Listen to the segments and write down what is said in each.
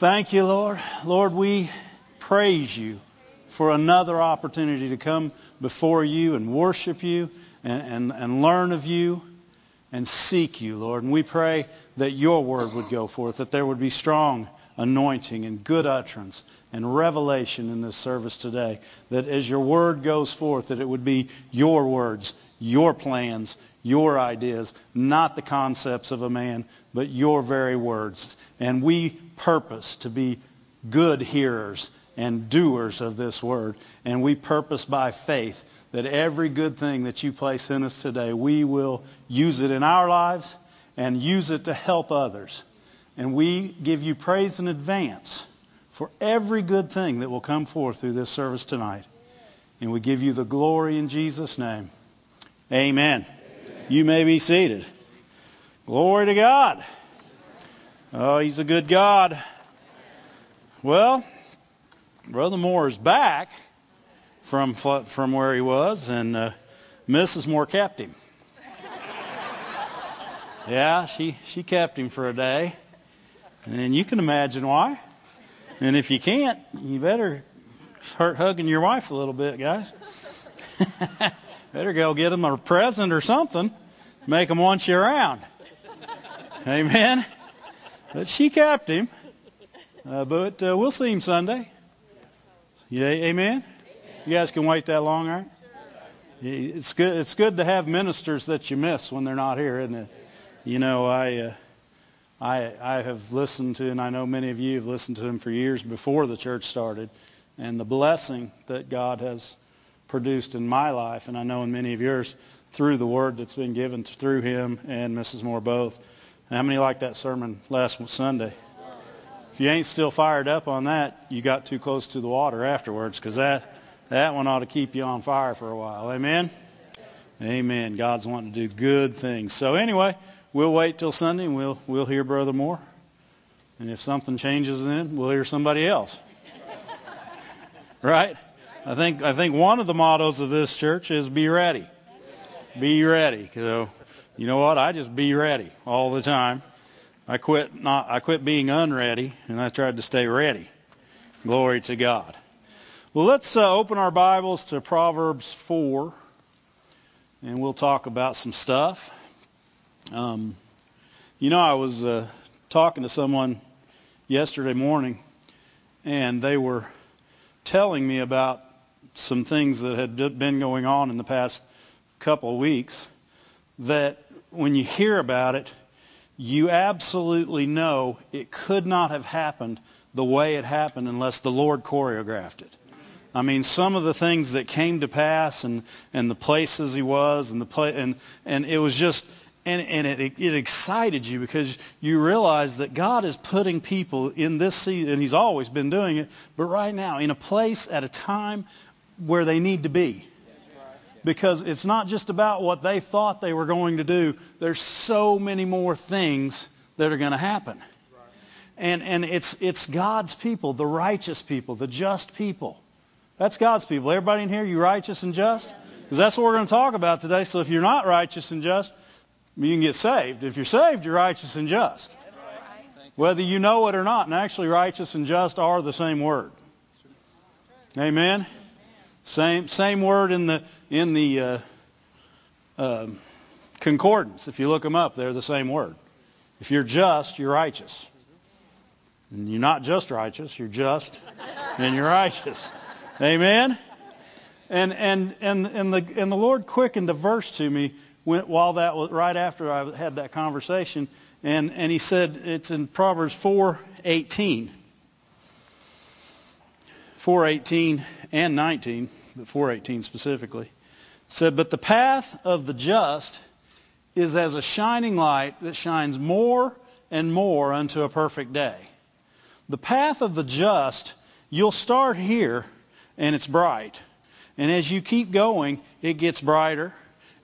Thank you, Lord. Lord, we praise you for another opportunity to come before you and worship you and, and, and learn of you and seek you, Lord. And we pray that your word would go forth, that there would be strong anointing and good utterance and revelation in this service today. That as your word goes forth, that it would be your words, your plans, your ideas, not the concepts of a man, but your very words. And we purpose to be good hearers and doers of this word. And we purpose by faith that every good thing that you place in us today, we will use it in our lives and use it to help others. And we give you praise in advance for every good thing that will come forth through this service tonight. And we give you the glory in Jesus' name. Amen. Amen. You may be seated. Glory to God. Oh, he's a good God. Well, Brother Moore is back from from where he was, and uh, Mrs. Moore kept him. yeah, she she kept him for a day, and you can imagine why. And if you can't, you better start hugging your wife a little bit, guys. better go get them a present or something, make them want you around. Amen. But she kept him. Uh, but uh, we'll see him Sunday. Yeah, amen. You guys can wait that long, right? It's good. It's good to have ministers that you miss when they're not here, isn't it? You know, I, uh, I, I have listened to, and I know many of you have listened to him for years before the church started, and the blessing that God has produced in my life, and I know in many of yours, through the word that's been given through him and Mrs. Moore both. How many liked that sermon last Sunday? If you ain't still fired up on that, you got too close to the water afterwards because that, that one ought to keep you on fire for a while. Amen? Amen. God's wanting to do good things. So anyway, we'll wait till Sunday and we'll, we'll hear Brother Moore. And if something changes then, we'll hear somebody else. right? I think, I think one of the mottos of this church is be ready. Be ready. So, you know what? I just be ready all the time. I quit not I quit being unready and I tried to stay ready. Glory to God. Well, let's uh, open our Bibles to Proverbs 4 and we'll talk about some stuff. Um, you know, I was uh, talking to someone yesterday morning and they were telling me about some things that had been going on in the past couple of weeks that when you hear about it, you absolutely know it could not have happened the way it happened unless the Lord choreographed it. I mean, some of the things that came to pass and, and the places he was and the play, and, and it was just, and, and it, it excited you because you realize that God is putting people in this season, and he's always been doing it, but right now in a place at a time where they need to be because it's not just about what they thought they were going to do. There's so many more things that are going to happen. And, and it's, it's God's people, the righteous people, the just people. That's God's people. Everybody in here, you righteous and just? Because that's what we're going to talk about today. So if you're not righteous and just, you can get saved. If you're saved, you're righteous and just. Whether you know it or not. And actually, righteous and just are the same word. Amen? Same same word in the in the uh, uh, concordance. If you look them up, they're the same word. If you're just, you're righteous. And you're not just righteous, you're just and you're righteous. Amen. And and and and the and the Lord quickened a verse to me when, while that was right after I had that conversation, and and He said it's in Proverbs four eighteen. 418 and 19, but 418 specifically, said, But the path of the just is as a shining light that shines more and more unto a perfect day. The path of the just, you'll start here and it's bright. And as you keep going, it gets brighter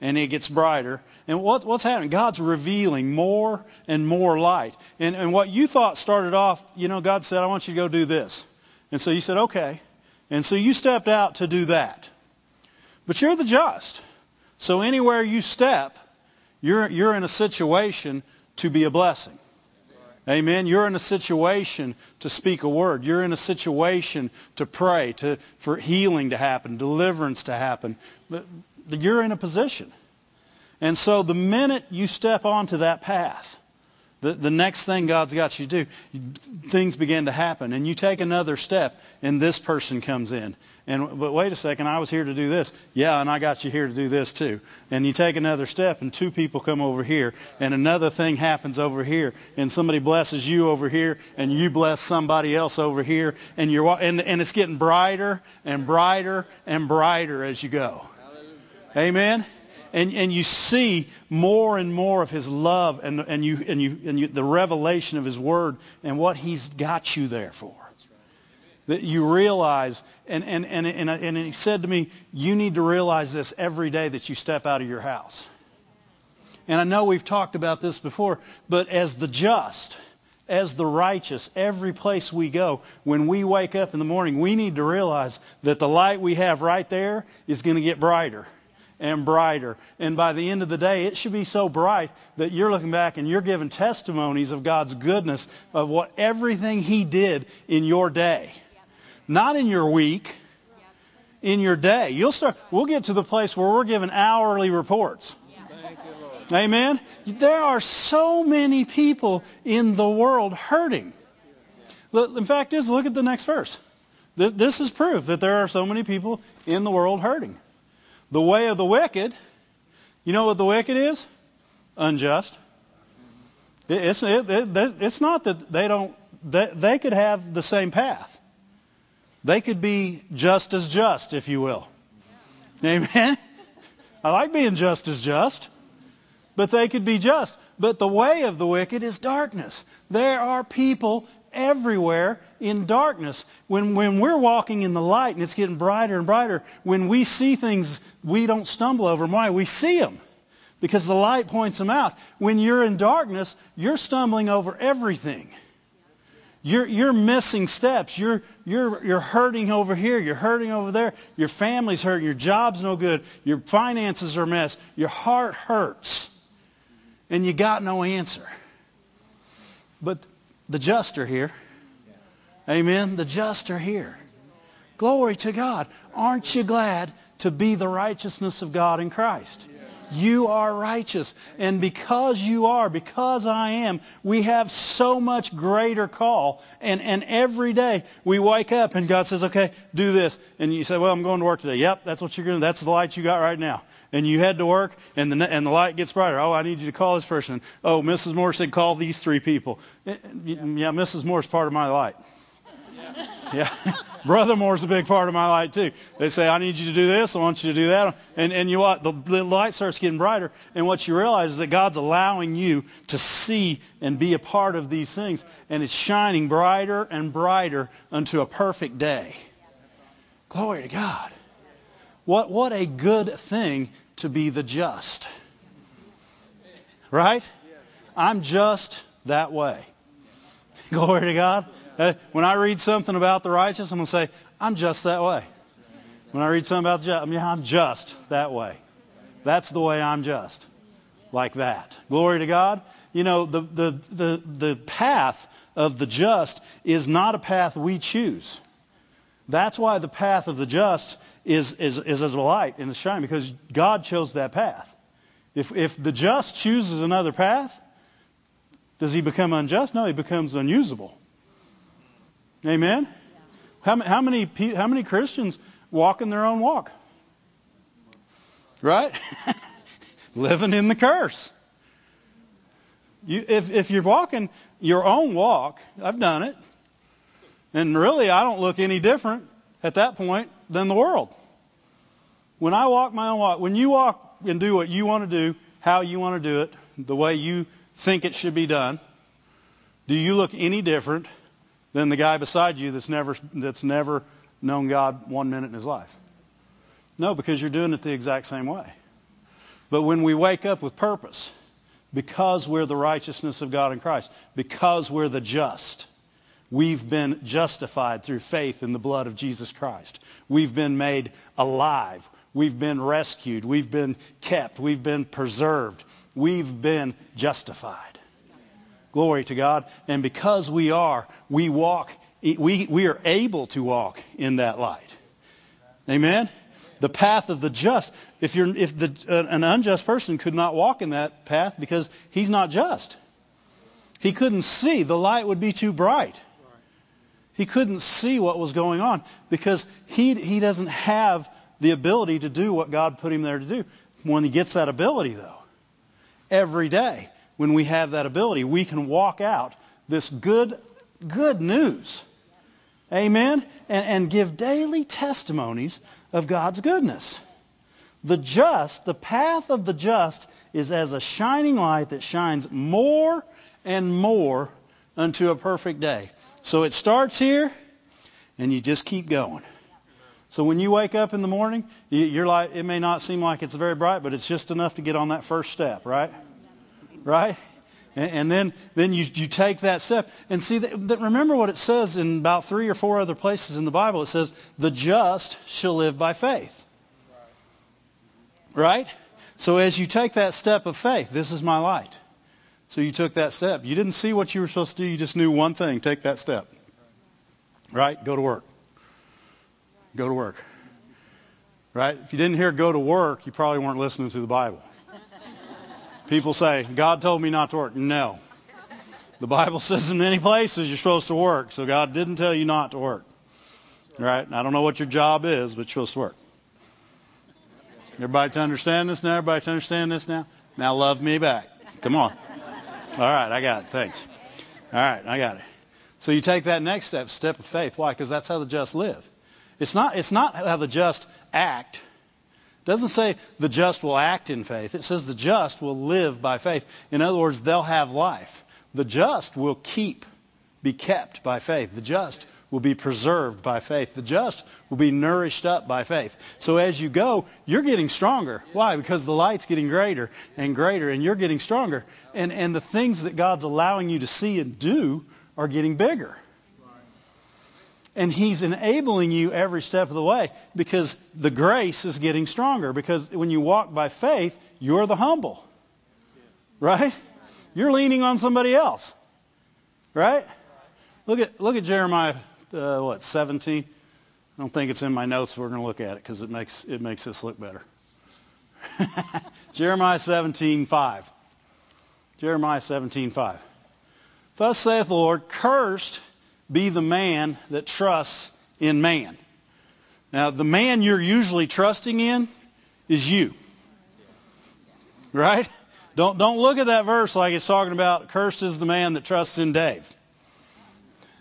and it gets brighter. And what, what's happening? God's revealing more and more light. And, and what you thought started off, you know, God said, I want you to go do this. And so you said, okay. And so you stepped out to do that. But you're the just. So anywhere you step, you're, you're in a situation to be a blessing. Amen. You're in a situation to speak a word. You're in a situation to pray, to, for healing to happen, deliverance to happen. But you're in a position. And so the minute you step onto that path, the, the next thing God's got you to do, things begin to happen. And you take another step, and this person comes in. And But wait a second, I was here to do this. Yeah, and I got you here to do this too. And you take another step, and two people come over here, and another thing happens over here. And somebody blesses you over here, and you bless somebody else over here. And, you're, and, and it's getting brighter and brighter and brighter as you go. Amen? and, and you see more and more of his love and, and, you, and, you, and you, the revelation of his word and what he's got you there for. That you realize, and, and, and, and, and he said to me, you need to realize this every day that you step out of your house. And I know we've talked about this before, but as the just, as the righteous, every place we go, when we wake up in the morning, we need to realize that the light we have right there is going to get brighter and brighter. And by the end of the day, it should be so bright that you're looking back and you're giving testimonies of God's goodness of what everything He did in your day. Not in your week, in your day. You'll start, we'll get to the place where we're giving hourly reports. Amen. There are so many people in the world hurting. In fact, is look at the next verse. This is proof that there are so many people in the world hurting. The way of the wicked, you know what the wicked is? Unjust. It's, it, it, it's not that they don't, they, they could have the same path. They could be just as just, if you will. Amen? I like being just as just. But they could be just. But the way of the wicked is darkness. There are people everywhere in darkness. When, when we're walking in the light and it's getting brighter and brighter, when we see things we don't stumble over them, why? We see them because the light points them out. When you're in darkness, you're stumbling over everything. You're, you're missing steps. You're, you're, you're hurting over here. You're hurting over there. Your family's hurting. Your job's no good. Your finances are a mess. Your heart hurts. And you got no answer. But the just are here. Amen. The just are here. Glory to God. Aren't you glad to be the righteousness of God in Christ? You are righteous. And because you are, because I am, we have so much greater call. And, and every day we wake up and God says, okay, do this. And you say, well, I'm going to work today. Yep, that's what you're going to That's the light you got right now. And you head to work and the, and the light gets brighter. Oh, I need you to call this person. Oh, Mrs. Moore said call these three people. Eh, eh, yeah, yeah Mrs. Moore's part of my light. Yeah. Brother Moore's a big part of my light too. They say, I need you to do this. I want you to do that. And, and you what? The, the light starts getting brighter. And what you realize is that God's allowing you to see and be a part of these things. And it's shining brighter and brighter unto a perfect day. Glory to God. What, what a good thing to be the just. Right? I'm just that way. Glory to God. When I read something about the righteous, I'm going to say, I'm just that way. When I read something about the just, I mean, I'm just that way. That's the way I'm just. Like that. Glory to God. You know, the, the, the, the path of the just is not a path we choose. That's why the path of the just is, is, is as a light and is shining, because God chose that path. If, if the just chooses another path, does he become unjust? No, he becomes unusable. Amen? How, how, many, how many Christians walk in their own walk? Right? Living in the curse. You, if, if you're walking your own walk, I've done it, and really I don't look any different at that point than the world. When I walk my own walk, when you walk and do what you want to do, how you want to do it, the way you think it should be done, do you look any different than the guy beside you that's never that's never known God one minute in his life? No, because you're doing it the exact same way. But when we wake up with purpose, because we're the righteousness of God in Christ, because we're the just, we've been justified through faith in the blood of Jesus Christ. We've been made alive. We've been rescued. We've been kept. We've been preserved. We've been justified. Glory to God. And because we are, we walk, we, we are able to walk in that light. Amen? The path of the just. If, you're, if the, uh, an unjust person could not walk in that path because he's not just. He couldn't see. The light would be too bright. He couldn't see what was going on because he, he doesn't have the ability to do what God put him there to do. When he gets that ability, though, every day, when we have that ability, we can walk out this good, good news. Amen? And, and give daily testimonies of God's goodness. The just, the path of the just is as a shining light that shines more and more unto a perfect day. So it starts here, and you just keep going. So when you wake up in the morning, you're like, it may not seem like it's very bright, but it's just enough to get on that first step, right? Right? And, then, then you, you take that step. And see, that, that remember what it says in about three or four other places in the Bible. It says, the just shall live by faith. Right? So as you take that step of faith, this is my light. So you took that step. You didn't see what you were supposed to do. You just knew one thing. Take that step. Right? Go to work. Go to work. Right? If you didn't hear go to work, you probably weren't listening to the Bible. People say, God told me not to work. No. The Bible says in many places you're supposed to work, so God didn't tell you not to work. Right? I don't know what your job is, but you're supposed to work. Everybody to understand this now? Everybody to understand this now? Now love me back. Come on. All right, I got it. Thanks. All right, I got it. So you take that next step, step of faith. Why? Because that's how the just live. It's not, it's not how the just act. It doesn't say the just will act in faith. It says the just will live by faith. In other words, they'll have life. The just will keep, be kept by faith. The just will be preserved by faith. The just will be nourished up by faith. So as you go, you're getting stronger. Why? Because the light's getting greater and greater, and you're getting stronger. And, and the things that God's allowing you to see and do are getting bigger. And he's enabling you every step of the way because the grace is getting stronger. Because when you walk by faith, you're the humble. Right? You're leaning on somebody else. Right? Look at look at Jeremiah uh, what 17. I don't think it's in my notes. We're going to look at it because it makes it makes this look better. Jeremiah 17:5. Jeremiah 17:5. Thus saith the Lord, cursed be the man that trusts in man. Now, the man you're usually trusting in is you. Right? Don't, don't look at that verse like it's talking about cursed is the man that trusts in Dave.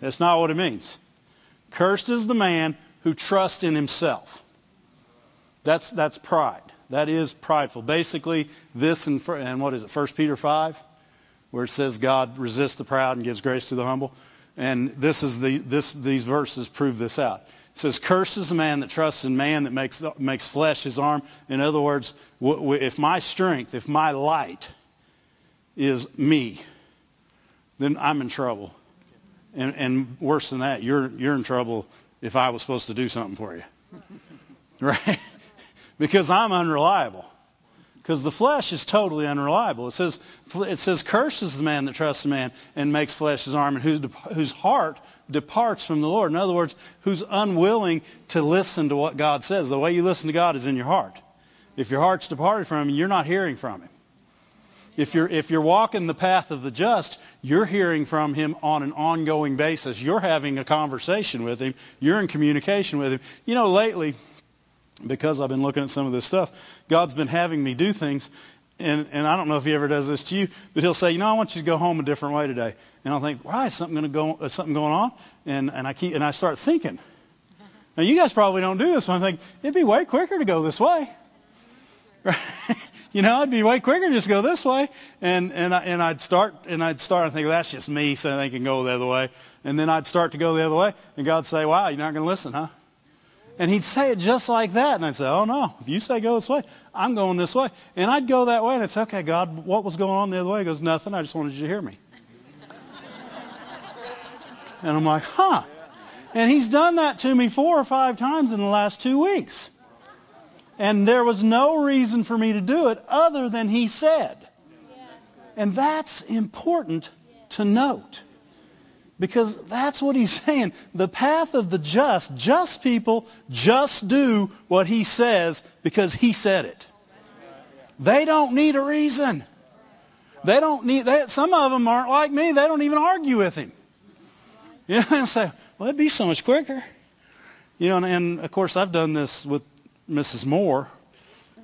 That's not what it means. Cursed is the man who trusts in himself. That's, that's pride. That is prideful. Basically, this and, and what is it, 1 Peter 5, where it says God resists the proud and gives grace to the humble. And this is the, this, these verses prove this out. It says, Cursed is the man that trusts in man that makes, makes flesh his arm. In other words, if my strength, if my light is me, then I'm in trouble. And, and worse than that, you're, you're in trouble if I was supposed to do something for you. Right? because I'm unreliable because the flesh is totally unreliable. It says, it says, curses the man that trusts a man and makes flesh his arm, and whose, whose heart departs from the Lord. In other words, who's unwilling to listen to what God says. The way you listen to God is in your heart. If your heart's departed from him, you're not hearing from him. If you're, if you're walking the path of the just, you're hearing from him on an ongoing basis. You're having a conversation with him. You're in communication with him. You know, lately, because I've been looking at some of this stuff, God's been having me do things. And, and I don't know if he ever does this to you, but he'll say, you know, I want you to go home a different way today. And I'll think, why is something going to go, is something going on? And, and I keep, and I start thinking. Now you guys probably don't do this, but I think it'd be way quicker to go this way. Right? you know, it'd be way quicker to just go this way. And, and, I, and I'd start, and I'd start and think, well, that's just me, so they can go the other way. And then I'd start to go the other way, and God'd say, wow, you're not going to listen, huh? And he'd say it just like that. And I'd say, oh, no, if you say go this way, I'm going this way. And I'd go that way. And say, okay, God, what was going on the other way? He goes, nothing. I just wanted you to hear me. and I'm like, huh. And he's done that to me four or five times in the last two weeks. And there was no reason for me to do it other than he said. And that's important to note. Because that's what he's saying. The path of the just, just people just do what he says because he said it. They don't need a reason. They don't need, they, some of them aren't like me. They don't even argue with him. You know, and say, well, it'd be so much quicker. You know, and, and of course I've done this with Mrs. Moore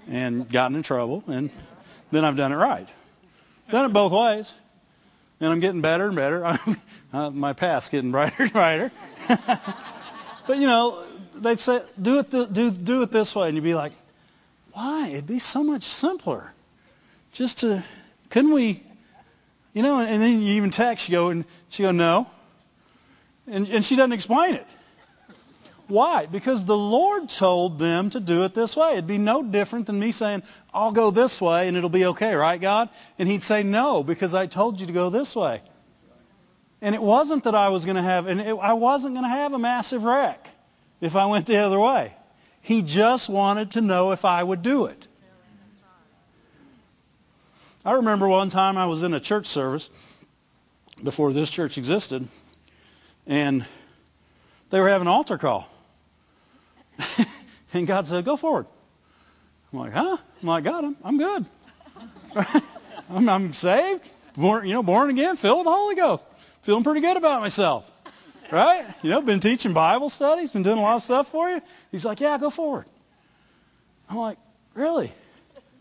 and gotten in trouble, and then I've done it right. Done it both ways. And I'm getting better and better. uh, my past's getting brighter and brighter. but you know, they'd say, do it, th- do, do it this way. And you'd be like, why? It'd be so much simpler. Just to, couldn't we, you know, and then you even text, you go, and she go, no. And, and she doesn't explain it. Why? Because the Lord told them to do it this way. It'd be no different than me saying, I'll go this way and it'll be okay, right, God? And he'd say, no, because I told you to go this way. And it wasn't that I was going to have, and it, I wasn't going to have a massive wreck if I went the other way. He just wanted to know if I would do it. I remember one time I was in a church service before this church existed, and they were having an altar call. and God said, go forward. I'm like, huh? I'm like, God, I'm, I'm good. I'm, I'm saved, born, you know, born again, filled with the Holy Ghost. Feeling pretty good about myself. Right? You know, been teaching Bible studies, been doing a lot of stuff for you. He's like, yeah, go forward. I'm like, really?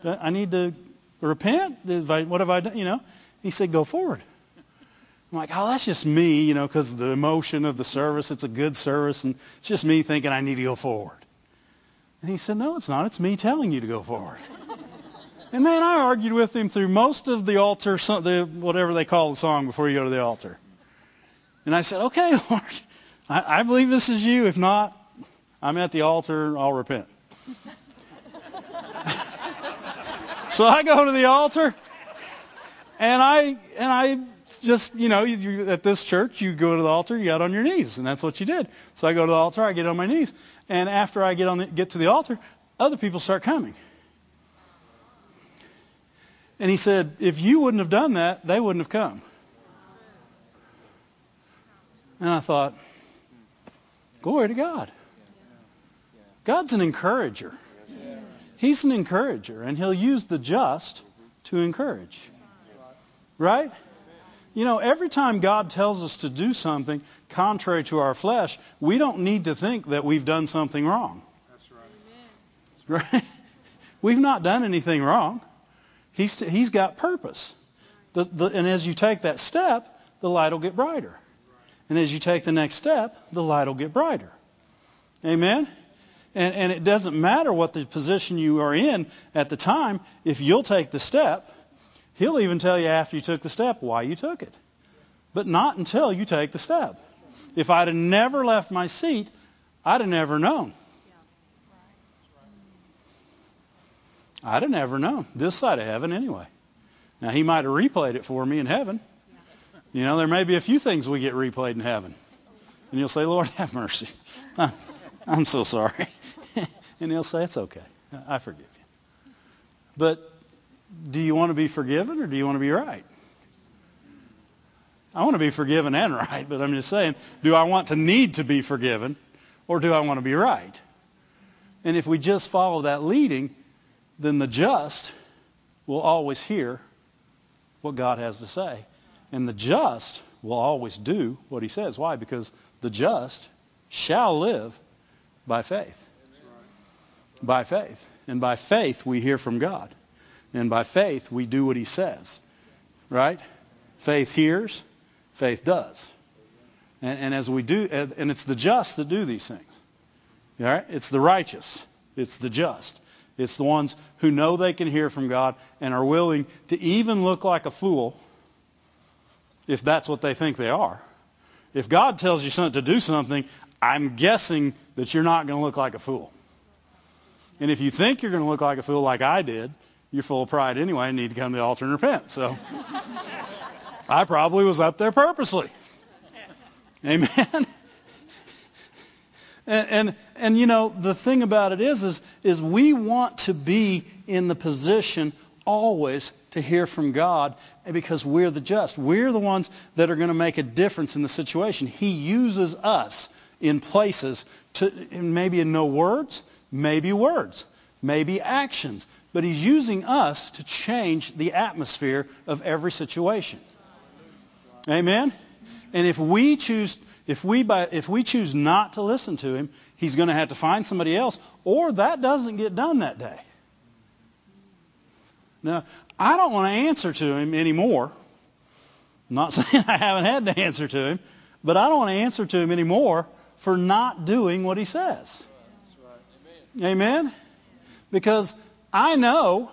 I need to repent? What have I done? You know? He said, go forward. I'm like, oh, that's just me, you know, because the emotion of the service. It's a good service, and it's just me thinking I need to go forward. And he said, no, it's not. It's me telling you to go forward. and man, I argued with him through most of the altar, the, whatever they call the song before you go to the altar. And I said, okay, Lord, I, I believe this is you. If not, I'm at the altar. I'll repent. so I go to the altar, and I and I just, you know, you, at this church, you go to the altar, you got on your knees, and that's what you did. So I go to the altar, I get on my knees, and after I get on the, get to the altar, other people start coming. And he said, if you wouldn't have done that, they wouldn't have come. And I thought, glory to God. God's an encourager. He's an encourager, and he'll use the just to encourage. Right? You know, every time God tells us to do something contrary to our flesh, we don't need to think that we've done something wrong. That's right. Right? We've not done anything wrong. He's, he's got purpose. The, the, and as you take that step, the light will get brighter. And as you take the next step, the light will get brighter. Amen? And, and it doesn't matter what the position you are in at the time. If you'll take the step, He'll even tell you after you took the step why you took it. But not until you take the step. If I'd have never left my seat, I'd have never known. I'd have never known. This side of heaven anyway. Now he might have replayed it for me in heaven. You know, there may be a few things we get replayed in heaven. And you'll say, Lord, have mercy. I'm, I'm so sorry. and he'll say, it's okay. I forgive you. But do you want to be forgiven or do you want to be right? I want to be forgiven and right, but I'm just saying, do I want to need to be forgiven or do I want to be right? And if we just follow that leading, then the just will always hear what God has to say. And the just will always do what he says. Why? Because the just shall live by faith. By faith. And by faith we hear from God. And by faith, we do what he says. Right? Faith hears, faith does. And, and as we do, and it's the just that do these things. All right? It's the righteous. It's the just. It's the ones who know they can hear from God and are willing to even look like a fool if that's what they think they are. If God tells you something to do something, I'm guessing that you're not going to look like a fool. And if you think you're going to look like a fool like I did, you're full of pride anyway and need to come to the altar and repent. So I probably was up there purposely. Amen. And, and, and you know the thing about it is is is we want to be in the position always to hear from God because we're the just. We're the ones that are going to make a difference in the situation. He uses us in places to maybe in no words, maybe words, maybe actions, but he's using us to change the atmosphere of every situation. Amen. And if we choose if we by, if we choose not to listen to him, he's going to have to find somebody else or that doesn't get done that day. Now, I don't want to answer to him anymore. I'm not saying I haven't had to answer to him, but I don't want to answer to him anymore for not doing what he says. Amen. Because I know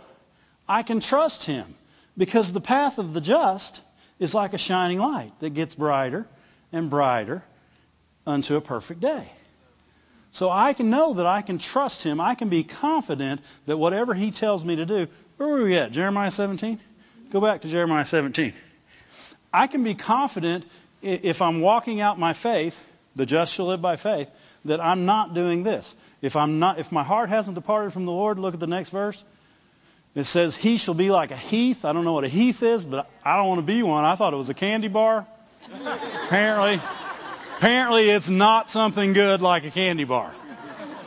I can trust him because the path of the just is like a shining light that gets brighter and brighter unto a perfect day. So I can know that I can trust him. I can be confident that whatever he tells me to do, where were we at? Jeremiah 17? Go back to Jeremiah 17. I can be confident if I'm walking out my faith, the just shall live by faith, that I'm not doing this. If I'm not if my heart hasn't departed from the Lord, look at the next verse. It says, He shall be like a heath. I don't know what a heath is, but I don't want to be one. I thought it was a candy bar. apparently, apparently it's not something good like a candy bar.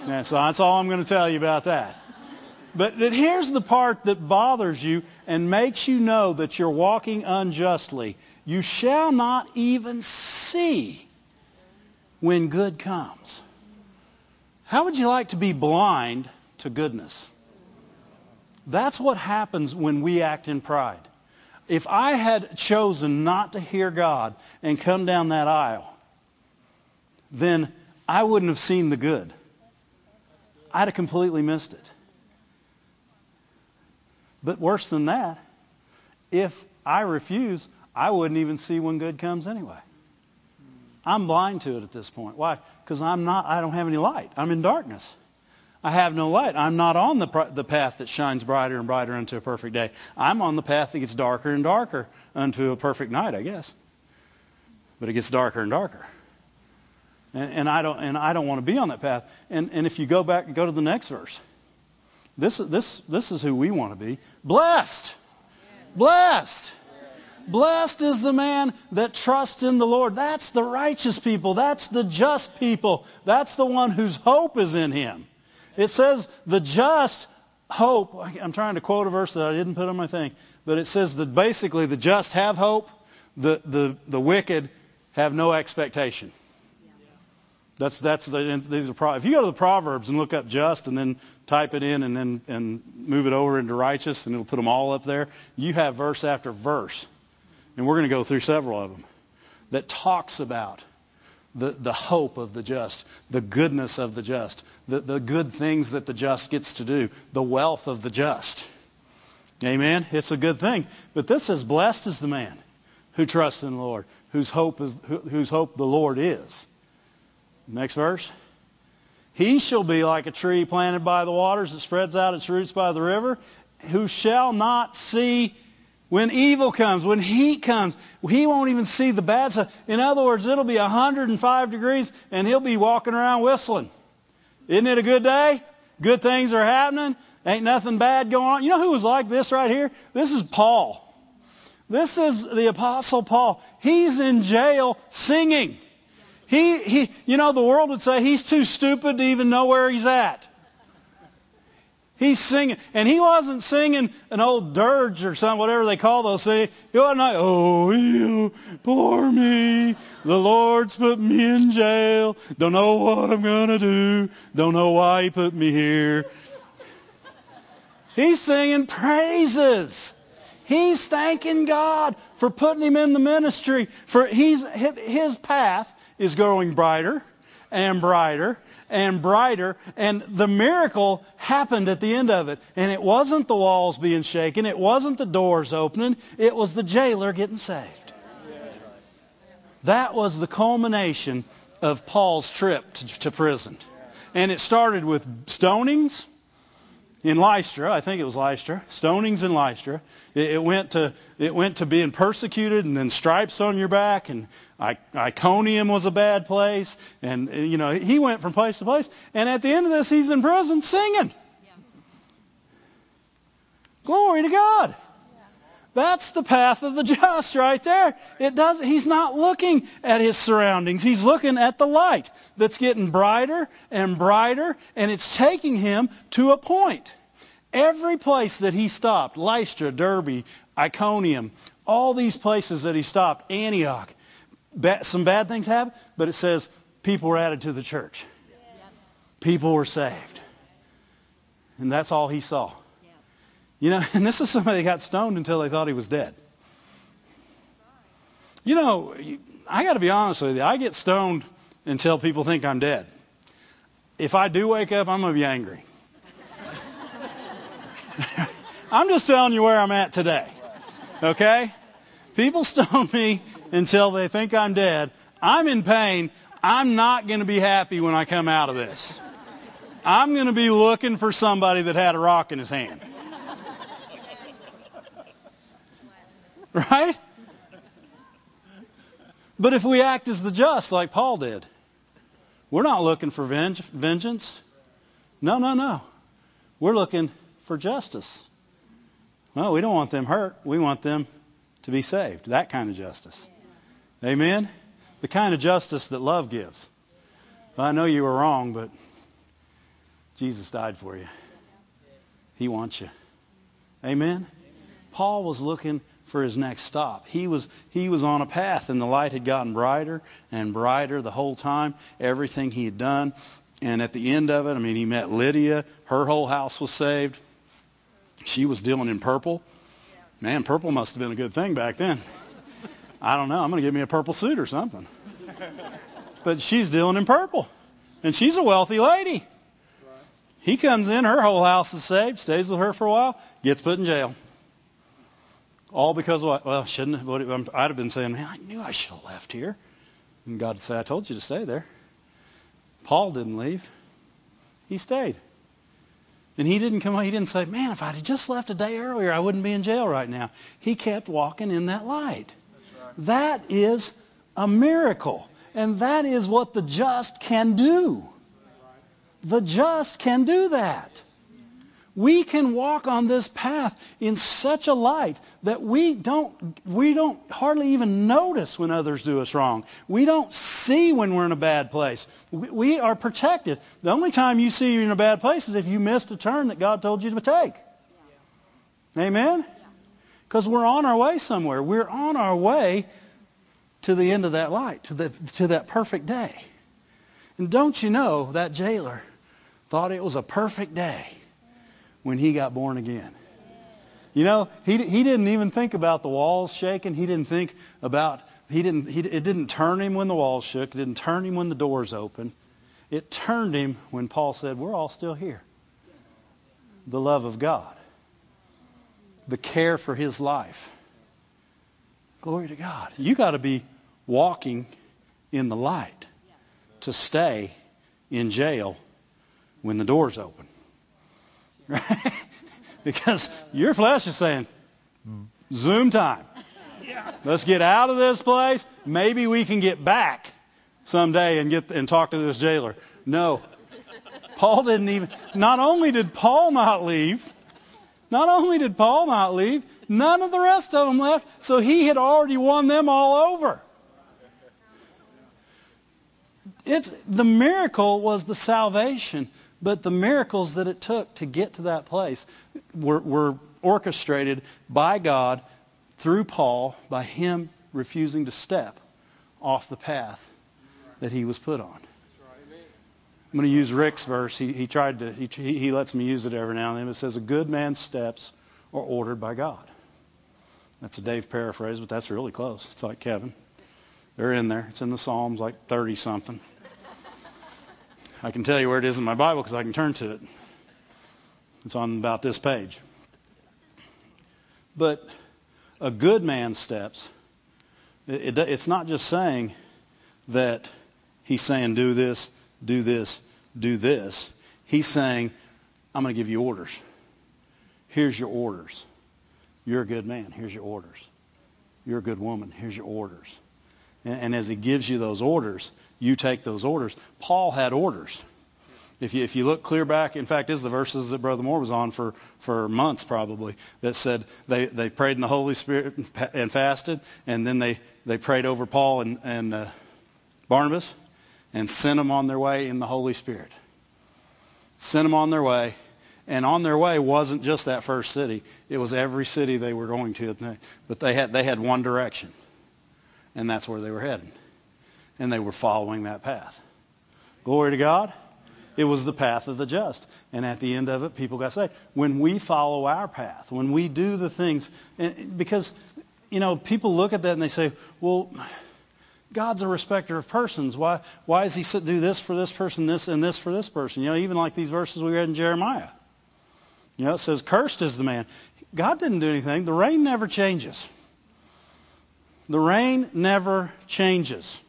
Yeah, so that's all I'm going to tell you about that. But here's the part that bothers you and makes you know that you're walking unjustly. You shall not even see when good comes. How would you like to be blind to goodness? That's what happens when we act in pride. If I had chosen not to hear God and come down that aisle, then I wouldn't have seen the good. I'd have completely missed it. But worse than that, if I refuse, I wouldn't even see when good comes anyway. I'm blind to it at this point. Why? Because I'm not. I don't have any light. I'm in darkness. I have no light. I'm not on the, the path that shines brighter and brighter unto a perfect day. I'm on the path that gets darker and darker unto a perfect night, I guess. But it gets darker and darker. And, and I don't and I don't want to be on that path. And and if you go back and go to the next verse. This this this is who we want to be. Blessed. Blessed. Blessed is the man that trusts in the Lord. That's the righteous people. That's the just people. That's the one whose hope is in him. It says the just hope. I'm trying to quote a verse that I didn't put on my thing, but it says that basically the just have hope, the the the wicked have no expectation. That's that's the these are if you go to the Proverbs and look up just and then type it in and then and move it over into righteous and it'll put them all up there. You have verse after verse, and we're going to go through several of them that talks about the, the hope of the just, the goodness of the just, the, the good things that the just gets to do, the wealth of the just. Amen? It's a good thing. But this says, blessed is the man who trusts in the Lord, whose hope, is, whose hope the Lord is. Next verse. He shall be like a tree planted by the waters that spreads out its roots by the river, who shall not see when evil comes, when heat comes, he won't even see the bad stuff. In other words, it'll be 105 degrees and he'll be walking around whistling. Isn't it a good day? Good things are happening. Ain't nothing bad going on. You know who was like this right here? This is Paul. This is the apostle Paul. He's in jail singing. He, he, you know, the world would say he's too stupid to even know where he's at. He's singing. And he wasn't singing an old dirge or something, whatever they call those things. He wasn't like, oh, you, poor me. The Lord's put me in jail. Don't know what I'm going to do. Don't know why he put me here. He's singing praises. He's thanking God for putting him in the ministry. For he's, his path is growing brighter and brighter and brighter. And the miracle happened at the end of it. And it wasn't the walls being shaken. It wasn't the doors opening. It was the jailer getting saved. That was the culmination of Paul's trip to, to prison. And it started with stonings in Lystra. I think it was Lystra. Stonings in Lystra. It, it, went to it went to being persecuted and then stripes on your back and I, Iconium was a bad place and you know he went from place to place and at the end of this he's in prison singing. Yeah. Glory to God. That's the path of the just right there. It does he's not looking at his surroundings. He's looking at the light that's getting brighter and brighter and it's taking him to a point. Every place that he stopped, Lystra, Derbe, Iconium, all these places that he stopped, Antioch, some bad things happened, but it says people were added to the church. People were saved. And that's all he saw. You know, and this is somebody that got stoned until they thought he was dead. You know, I got to be honest with you. I get stoned until people think I'm dead. If I do wake up, I'm going to be angry. I'm just telling you where I'm at today. Okay? People stone me until they think I'm dead. I'm in pain. I'm not going to be happy when I come out of this. I'm going to be looking for somebody that had a rock in his hand. Right? But if we act as the just, like Paul did, we're not looking for vengeance. No, no, no. We're looking for justice. No, we don't want them hurt. We want them to be saved. That kind of justice. Amen? The kind of justice that love gives. Well, I know you were wrong, but Jesus died for you. He wants you. Amen? Paul was looking for his next stop. He was he was on a path and the light had gotten brighter and brighter the whole time, everything he had done. And at the end of it, I mean, he met Lydia. Her whole house was saved. She was dealing in purple. Man, purple must have been a good thing back then. I don't know. I'm going to give me a purple suit or something. But she's dealing in purple. And she's a wealthy lady. He comes in, her whole house is saved, stays with her for a while, gets put in jail. All because of what? Well, shouldn't have, I'd have been saying, man, I knew I should have left here. And God say, I told you to stay there. Paul didn't leave. He stayed. And he didn't come he didn't say, man, if I'd have just left a day earlier, I wouldn't be in jail right now. He kept walking in that light. Right. That is a miracle. And that is what the just can do. The just can do that. We can walk on this path in such a light that we don't, we don't hardly even notice when others do us wrong. We don't see when we're in a bad place. We, we are protected. The only time you see you're in a bad place is if you missed a turn that God told you to take. Yeah. Amen? Because we're on our way somewhere. We're on our way to the end of that light, to, the, to that perfect day. And don't you know that jailer thought it was a perfect day when he got born again. You know, he he didn't even think about the walls shaking. He didn't think about he didn't he, it didn't turn him when the walls shook. It didn't turn him when the doors opened. It turned him when Paul said, "We're all still here." The love of God, the care for his life. Glory to God. You got to be walking in the light to stay in jail when the doors open. Right? because your flesh is saying, Zoom time. Let's get out of this place. Maybe we can get back someday and get and talk to this jailer. No. Paul didn't even not only did Paul not leave, not only did Paul not leave, none of the rest of them left, so he had already won them all over. It's the miracle was the salvation but the miracles that it took to get to that place were, were orchestrated by God through Paul by him refusing to step off the path that he was put on. I'm going to use Rick's verse. He, he tried to. He, he lets me use it every now and then. It says, "A good man's steps are ordered by God." That's a Dave paraphrase, but that's really close. It's like Kevin. They're in there. It's in the Psalms, like 30 something. I can tell you where it is in my Bible because I can turn to it. It's on about this page. But a good man's steps, it, it, it's not just saying that he's saying do this, do this, do this. He's saying, I'm going to give you orders. Here's your orders. You're a good man. Here's your orders. You're a good woman. Here's your orders. And, and as he gives you those orders, you take those orders. Paul had orders. If you, if you look clear back, in fact, is the verses that Brother Moore was on for, for months probably that said they, they prayed in the Holy Spirit and fasted, and then they, they prayed over Paul and, and uh, Barnabas and sent them on their way in the Holy Spirit. Sent them on their way. And on their way wasn't just that first city. It was every city they were going to. But they had, they had one direction. And that's where they were heading. And they were following that path. Glory to God. It was the path of the just. And at the end of it, people got saved. When we follow our path, when we do the things, because, you know, people look at that and they say, well, God's a respecter of persons. Why, why does he do this for this person, this and this for this person? You know, even like these verses we read in Jeremiah. You know, it says, cursed is the man. God didn't do anything. The rain never changes. The rain never changes.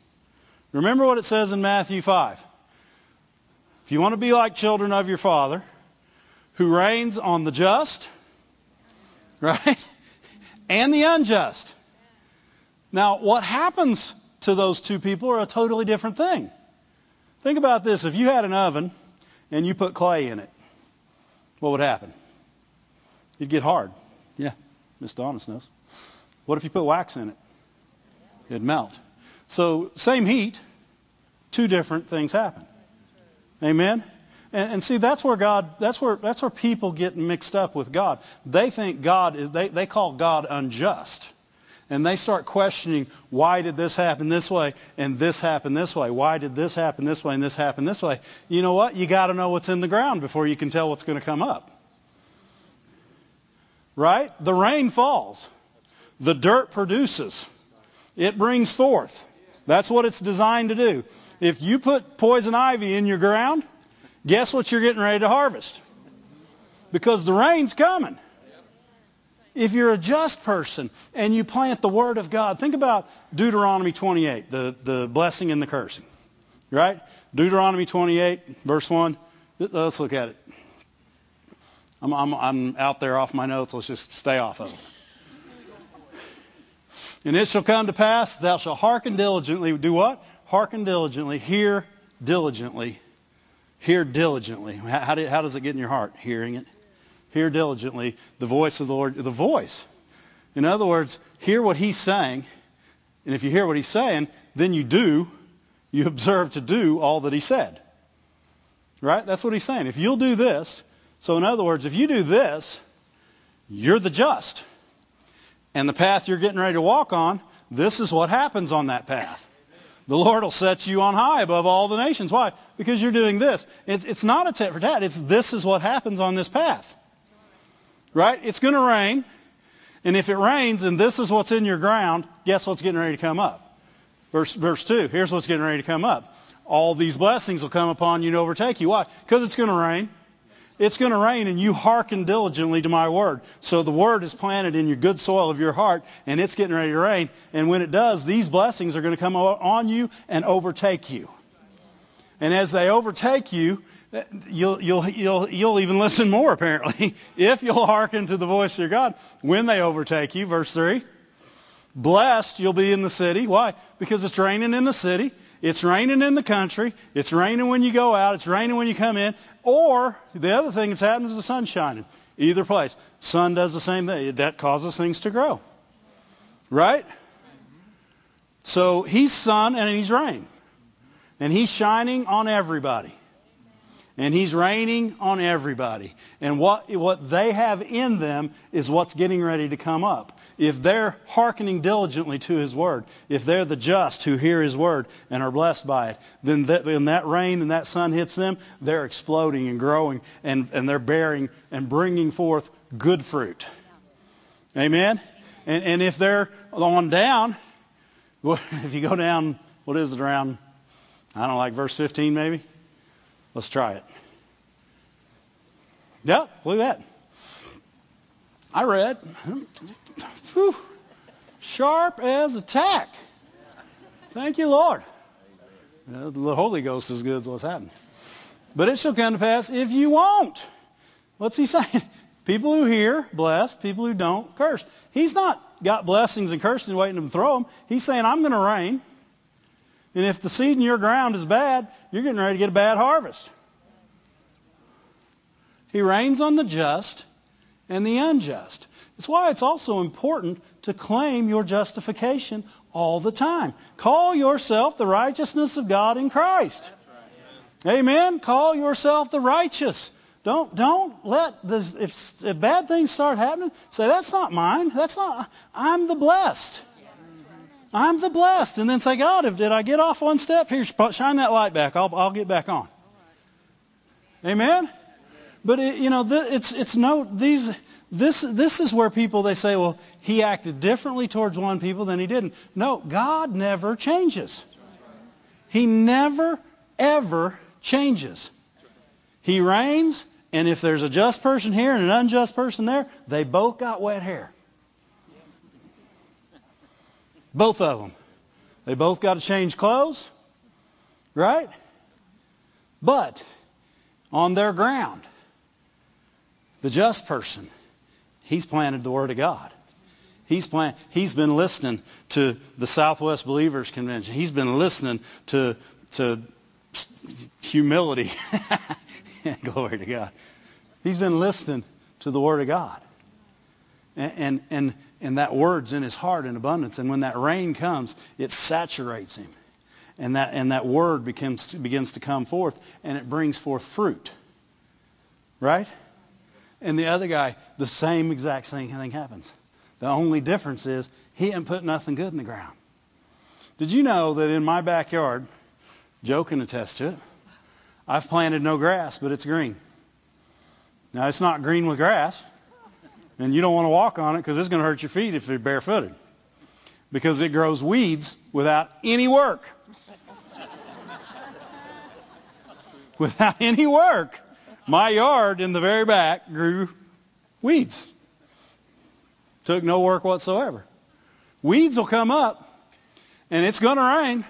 Remember what it says in Matthew 5. If you want to be like children of your Father, who rains on the just, right, and the unjust. Now, what happens to those two people are a totally different thing. Think about this. If you had an oven and you put clay in it, what would happen? It'd get hard. Yeah, Miss Donis knows. What if you put wax in it? It'd melt. So, same heat, two different things happen. Amen? And, and, see, that's where God, that's where, that's where people get mixed up with God. They think God is, they, they call God unjust. And they start questioning, why did this happen this way and this happen this way? Why did this happen this way and this happen this way? You know what? You got to know what's in the ground before you can tell what's going to come up. Right? The rain falls. The dirt produces. It brings forth. That's what it's designed to do. If you put poison ivy in your ground, guess what you're getting ready to harvest? Because the rain's coming. If you're a just person and you plant the Word of God, think about Deuteronomy 28, the, the blessing and the cursing. Right? Deuteronomy 28, verse 1. Let's look at it. I'm, I'm, I'm out there off my notes. Let's just stay off of them. And it shall come to pass, thou shalt hearken diligently. Do what? hearken diligently, hear diligently, hear diligently. How, do, how does it get in your heart? Hearing it. Hear diligently the voice of the Lord, the voice. In other words, hear what he's saying, and if you hear what he's saying, then you do, you observe to do all that he said. Right? That's what he's saying. If you'll do this, so in other words, if you do this, you're the just. And the path you're getting ready to walk on, this is what happens on that path. The Lord will set you on high above all the nations. Why? Because you're doing this. It's, it's not a tit for tat. It's this is what happens on this path. Right? It's going to rain. And if it rains and this is what's in your ground, guess what's getting ready to come up? Verse, verse 2. Here's what's getting ready to come up. All these blessings will come upon you and overtake you. Why? Because it's going to rain. It's going to rain and you hearken diligently to my word. So the word is planted in your good soil of your heart and it's getting ready to rain. And when it does, these blessings are going to come on you and overtake you. And as they overtake you, eh, you'll, you'll, you'll, you'll even listen more apparently if you'll hearken to the voice of your God when they overtake you. Verse 3. Blessed you'll be in the city. Why? Because it's raining in the city. It's raining in the country. It's raining when you go out. It's raining when you come in. Or the other thing that's happening is the sun's shining. Either place. Sun does the same thing. That causes things to grow. Right? So he's sun and he's rain. And he's shining on everybody. And he's raining on everybody. And what, what they have in them is what's getting ready to come up if they're hearkening diligently to his word, if they're the just who hear his word and are blessed by it, then that, when that rain and that sun hits them, they're exploding and growing and, and they're bearing and bringing forth good fruit. Amen? And, and if they're on down, if you go down, what is it, around, I don't like verse 15 maybe? Let's try it. Yep, look at that. I read Whew. Sharp as a tack. Thank you, Lord. Uh, the Holy Ghost is good, is what's happening. But it shall come to pass if you won't. What's he saying? People who hear, blessed. People who don't, cursed. He's not got blessings and curses waiting to throw them. He's saying, I'm going to rain. And if the seed in your ground is bad, you're getting ready to get a bad harvest. He rains on the just and the unjust. That's why it's also important to claim your justification all the time. Call yourself the righteousness of God in Christ. Amen. Call yourself the righteous. Don't don't let this if, if bad things start happening, say that's not mine. That's not I'm the blessed. I'm the blessed. And then say, God, if did I get off one step? Here, shine that light back. I'll I'll get back on. Amen. But it, you know, it's it's no these this this is where people they say, well, he acted differently towards one people than he didn't. No, God never changes. He never ever changes. He rains, and if there's a just person here and an unjust person there, they both got wet hair. Both of them. They both got to change clothes, right? But on their ground, the just person, he's planted the Word of God. He's, plan- he's been listening to the Southwest Believers Convention. He's been listening to, to humility. Glory to God. He's been listening to the Word of God. And, and, and, and that word's in his heart in abundance. And when that rain comes, it saturates him. And that, and that word becomes, begins to come forth, and it brings forth fruit. Right? And the other guy, the same exact same thing happens. The only difference is he didn't put nothing good in the ground. Did you know that in my backyard, Joe can attest to it, I've planted no grass, but it's green. Now, it's not green with grass, and you don't want to walk on it because it's going to hurt your feet if you're barefooted because it grows weeds without any work. without any work. My yard in the very back grew weeds. Took no work whatsoever. Weeds will come up, and it's going to rain.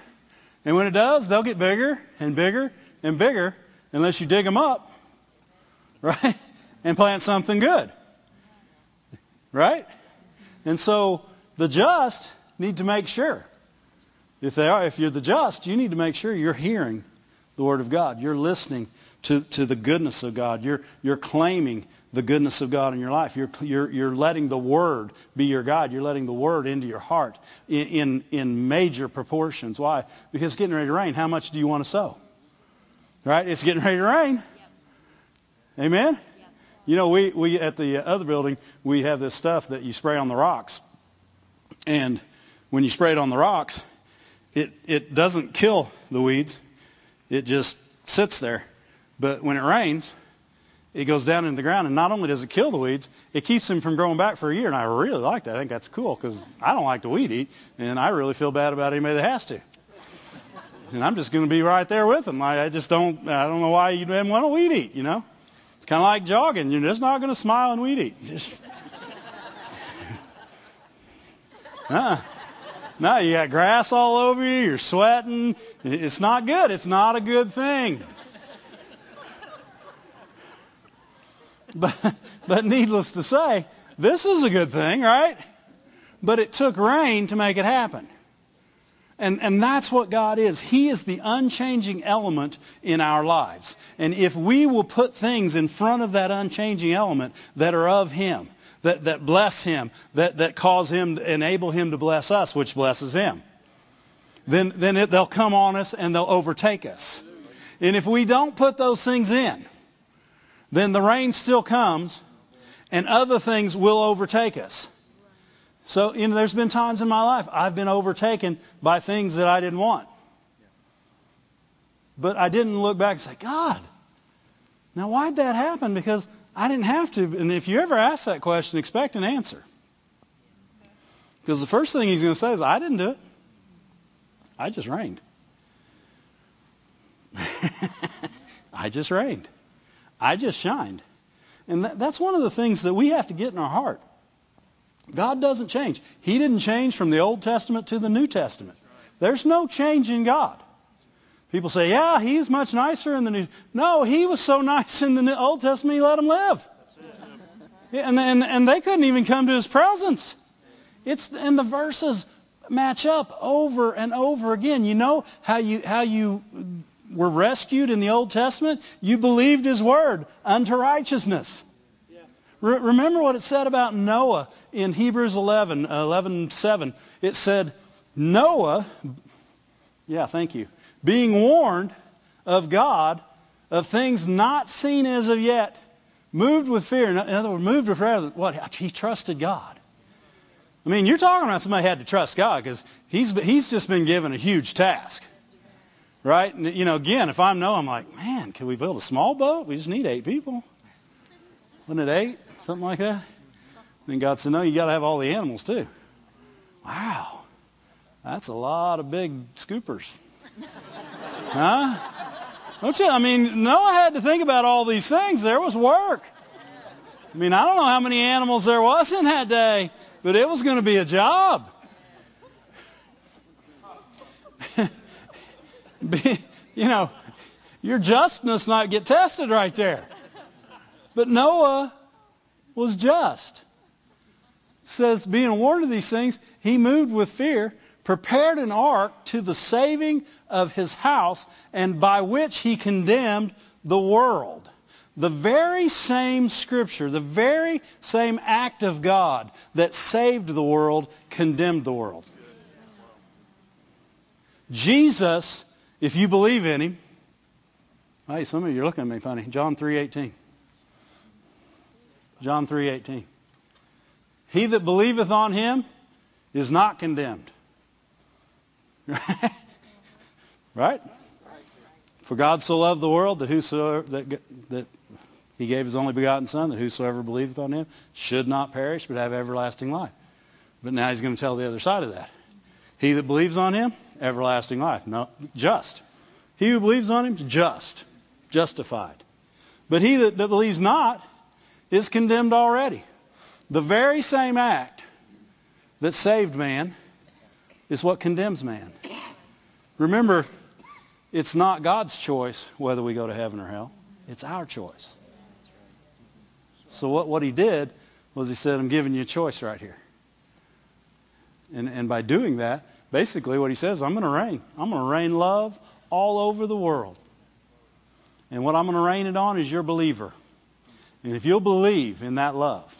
And when it does, they'll get bigger and bigger and bigger unless you dig them up, right? And plant something good, right? And so the just need to make sure. If they are, if you're the just, you need to make sure you're hearing the word of God. You're listening to, to the goodness of God. You're, you're claiming the goodness of God in your life. You're, you're, you're letting the Word be your God. You're letting the Word into your heart in, in, in major proportions. Why? Because it's getting ready to rain. How much do you want to sow? Right? It's getting ready to rain. Yep. Amen? Yep. You know, we, we at the other building, we have this stuff that you spray on the rocks. And when you spray it on the rocks, it, it doesn't kill the weeds. It just sits there. But when it rains, it goes down in the ground, and not only does it kill the weeds, it keeps them from growing back for a year. And I really like that. I think that's cool because I don't like to weed eat, and I really feel bad about anybody that has to and I'm just going to be right there with them. I, I just don't, I don't know why you didn't want to weed eat, you know. It's kind of like jogging. You're just not going to smile and weed eat. Just, uh, no, you got grass all over you. You're sweating. It's not good. It's not a good thing. But, but needless to say, this is a good thing, right? But it took rain to make it happen. And, and that's what God is. He is the unchanging element in our lives. And if we will put things in front of that unchanging element that are of Him, that, that bless Him, that, that cause Him, enable Him to bless us, which blesses Him, then, then it, they'll come on us and they'll overtake us. And if we don't put those things in, then the rain still comes and other things will overtake us. So, you know, there's been times in my life I've been overtaken by things that I didn't want. But I didn't look back and say, God, now why'd that happen? Because I didn't have to. And if you ever ask that question, expect an answer. Because the first thing he's going to say is, I didn't do it. I just rained. I just rained. I just shined. And that, that's one of the things that we have to get in our heart. God doesn't change. He didn't change from the Old Testament to the New Testament. There's no change in God. People say, yeah, he's much nicer in the New. No, he was so nice in the Old Testament, he let them live. And, and, and they couldn't even come to his presence. It's, and the verses match up over and over again. You know how you, how you were rescued in the Old Testament, you believed his word unto righteousness. Re- remember what it said about Noah in Hebrews 11, 11, 7. It said, Noah, yeah, thank you, being warned of God of things not seen as of yet, moved with fear. In other words, moved with fear. What? He trusted God. I mean, you're talking about somebody had to trust God because he's he's just been given a huge task, right? And, you know, again, if I'm Noah, I'm like, man, can we build a small boat? We just need eight people. Wasn't it eight? Something like that. Then God said, no, you got to have all the animals too. Wow, that's a lot of big scoopers, huh? Don't you? I mean, Noah had to think about all these things. There was work. I mean, I don't know how many animals there was in that day, but it was going to be a job. you know, your justness might get tested right there. But Noah was just. Says, being warned of these things, he moved with fear, prepared an ark to the saving of his house, and by which he condemned the world. The very same scripture, the very same act of God that saved the world condemned the world. Jesus, if you believe in him, hey, some of you are looking at me funny. John 3:18. John 3:18. He that believeth on him is not condemned. right? For God so loved the world that whosoever that, that he gave his only begotten Son, that whosoever believeth on him should not perish, but have everlasting life. But now he's going to tell the other side of that. He that believes on him, everlasting life. No, just. He who believes on him is just, justified. But he that, that believes not is condemned already. The very same act that saved man is what condemns man. Remember, it's not God's choice whether we go to heaven or hell. It's our choice. So what, what he did was he said, I'm giving you a choice right here. And, and by doing that, basically what he says, I'm going to rain. I'm going to rain love all over the world. And what I'm going to rain it on is your believer. And if you'll believe in that love,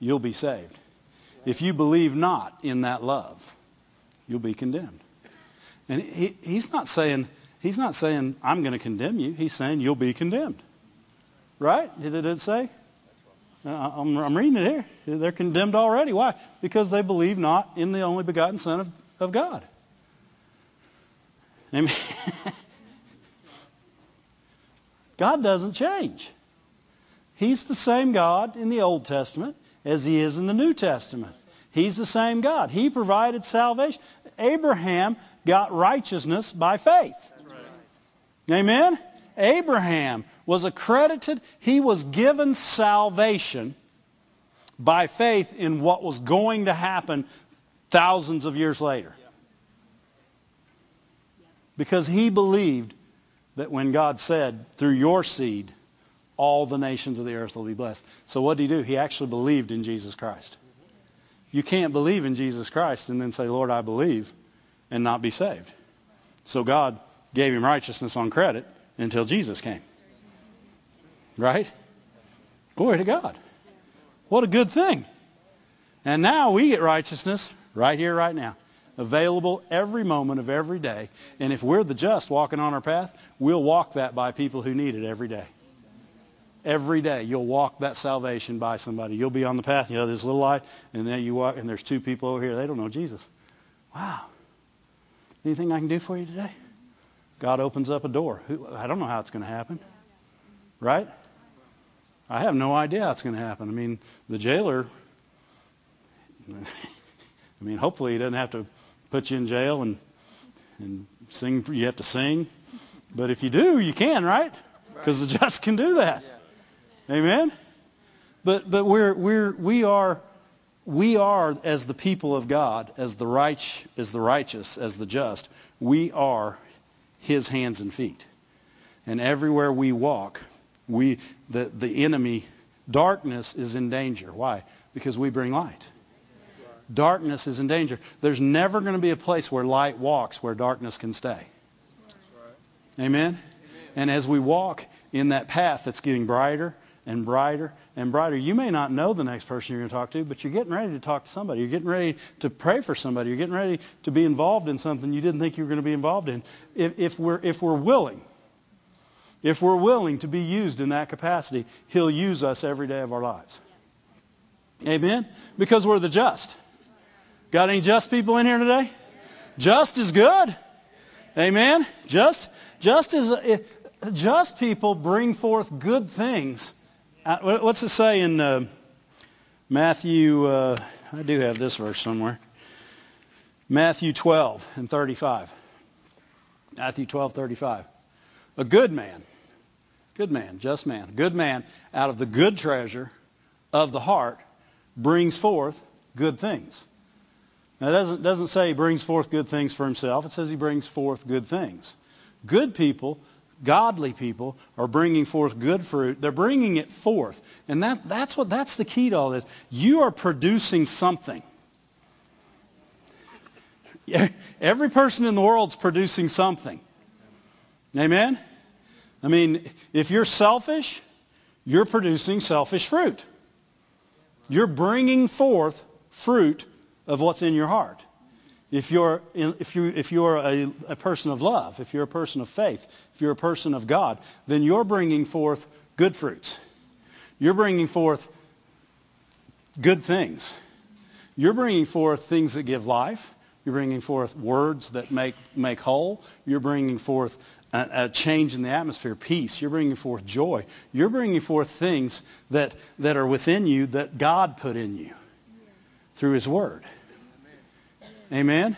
you'll be saved. If you believe not in that love, you'll be condemned. And he, he's not saying he's not saying I'm going to condemn you. He's saying you'll be condemned. Right? Did it say? Uh, I'm, I'm reading it here. They're condemned already. Why? Because they believe not in the only begotten Son of, of God. Amen. God doesn't change. He's the same God in the Old Testament as he is in the New Testament. He's the same God. He provided salvation. Abraham got righteousness by faith. Right. Amen? Abraham was accredited, he was given salvation by faith in what was going to happen thousands of years later. Because he believed that when God said, through your seed, all the nations of the earth will be blessed. So what did he do? He actually believed in Jesus Christ. You can't believe in Jesus Christ and then say, Lord, I believe, and not be saved. So God gave him righteousness on credit until Jesus came. Right? Glory to God. What a good thing. And now we get righteousness right here, right now. Available every moment of every day. And if we're the just walking on our path, we'll walk that by people who need it every day. Every day you'll walk that salvation by somebody. You'll be on the path, you know, this little light, and then you walk, and there's two people over here. They don't know Jesus. Wow. Anything I can do for you today? God opens up a door. I don't know how it's going to happen. Right? I have no idea how it's going to happen. I mean, the jailer, I mean, hopefully he doesn't have to put you in jail and and sing. You have to sing, but if you do, you can, right? Because the just can do that. Amen. But but we're we're we are we are as the people of God, as the right as the righteous, as the just. We are His hands and feet, and everywhere we walk, we the the enemy darkness is in danger. Why? Because we bring light. Darkness is in danger. There's never going to be a place where light walks where darkness can stay. Amen? And as we walk in that path that's getting brighter and brighter and brighter, you may not know the next person you're going to talk to, but you're getting ready to talk to somebody. You're getting ready to pray for somebody. You're getting ready to be involved in something you didn't think you were going to be involved in. If, if we're if we're willing, if we're willing to be used in that capacity, He'll use us every day of our lives. Amen? Because we're the just. Got any just people in here today? Just is good. Amen? Just, just is, just people bring forth good things. Uh, what's it say in uh, Matthew? Uh, I do have this verse somewhere. Matthew 12 and 35. Matthew 12, 35. A good man, good man, just man, good man, out of the good treasure of the heart brings forth good things. Now, it doesn't, doesn't say he brings forth good things for himself. It says he brings forth good things. Good people, godly people, are bringing forth good fruit. They're bringing it forth. And that, that's, what, that's the key to all this. You are producing something. Every person in the world is producing something. Amen? I mean, if you're selfish, you're producing selfish fruit. You're bringing forth fruit of what's in your heart. If you're, if you, if you're a, a person of love, if you're a person of faith, if you're a person of God, then you're bringing forth good fruits. You're bringing forth good things. You're bringing forth things that give life. You're bringing forth words that make, make whole. You're bringing forth a, a, change in the atmosphere, peace. You're bringing forth joy. You're bringing forth things that, that are within you that God put in you through his word. Amen?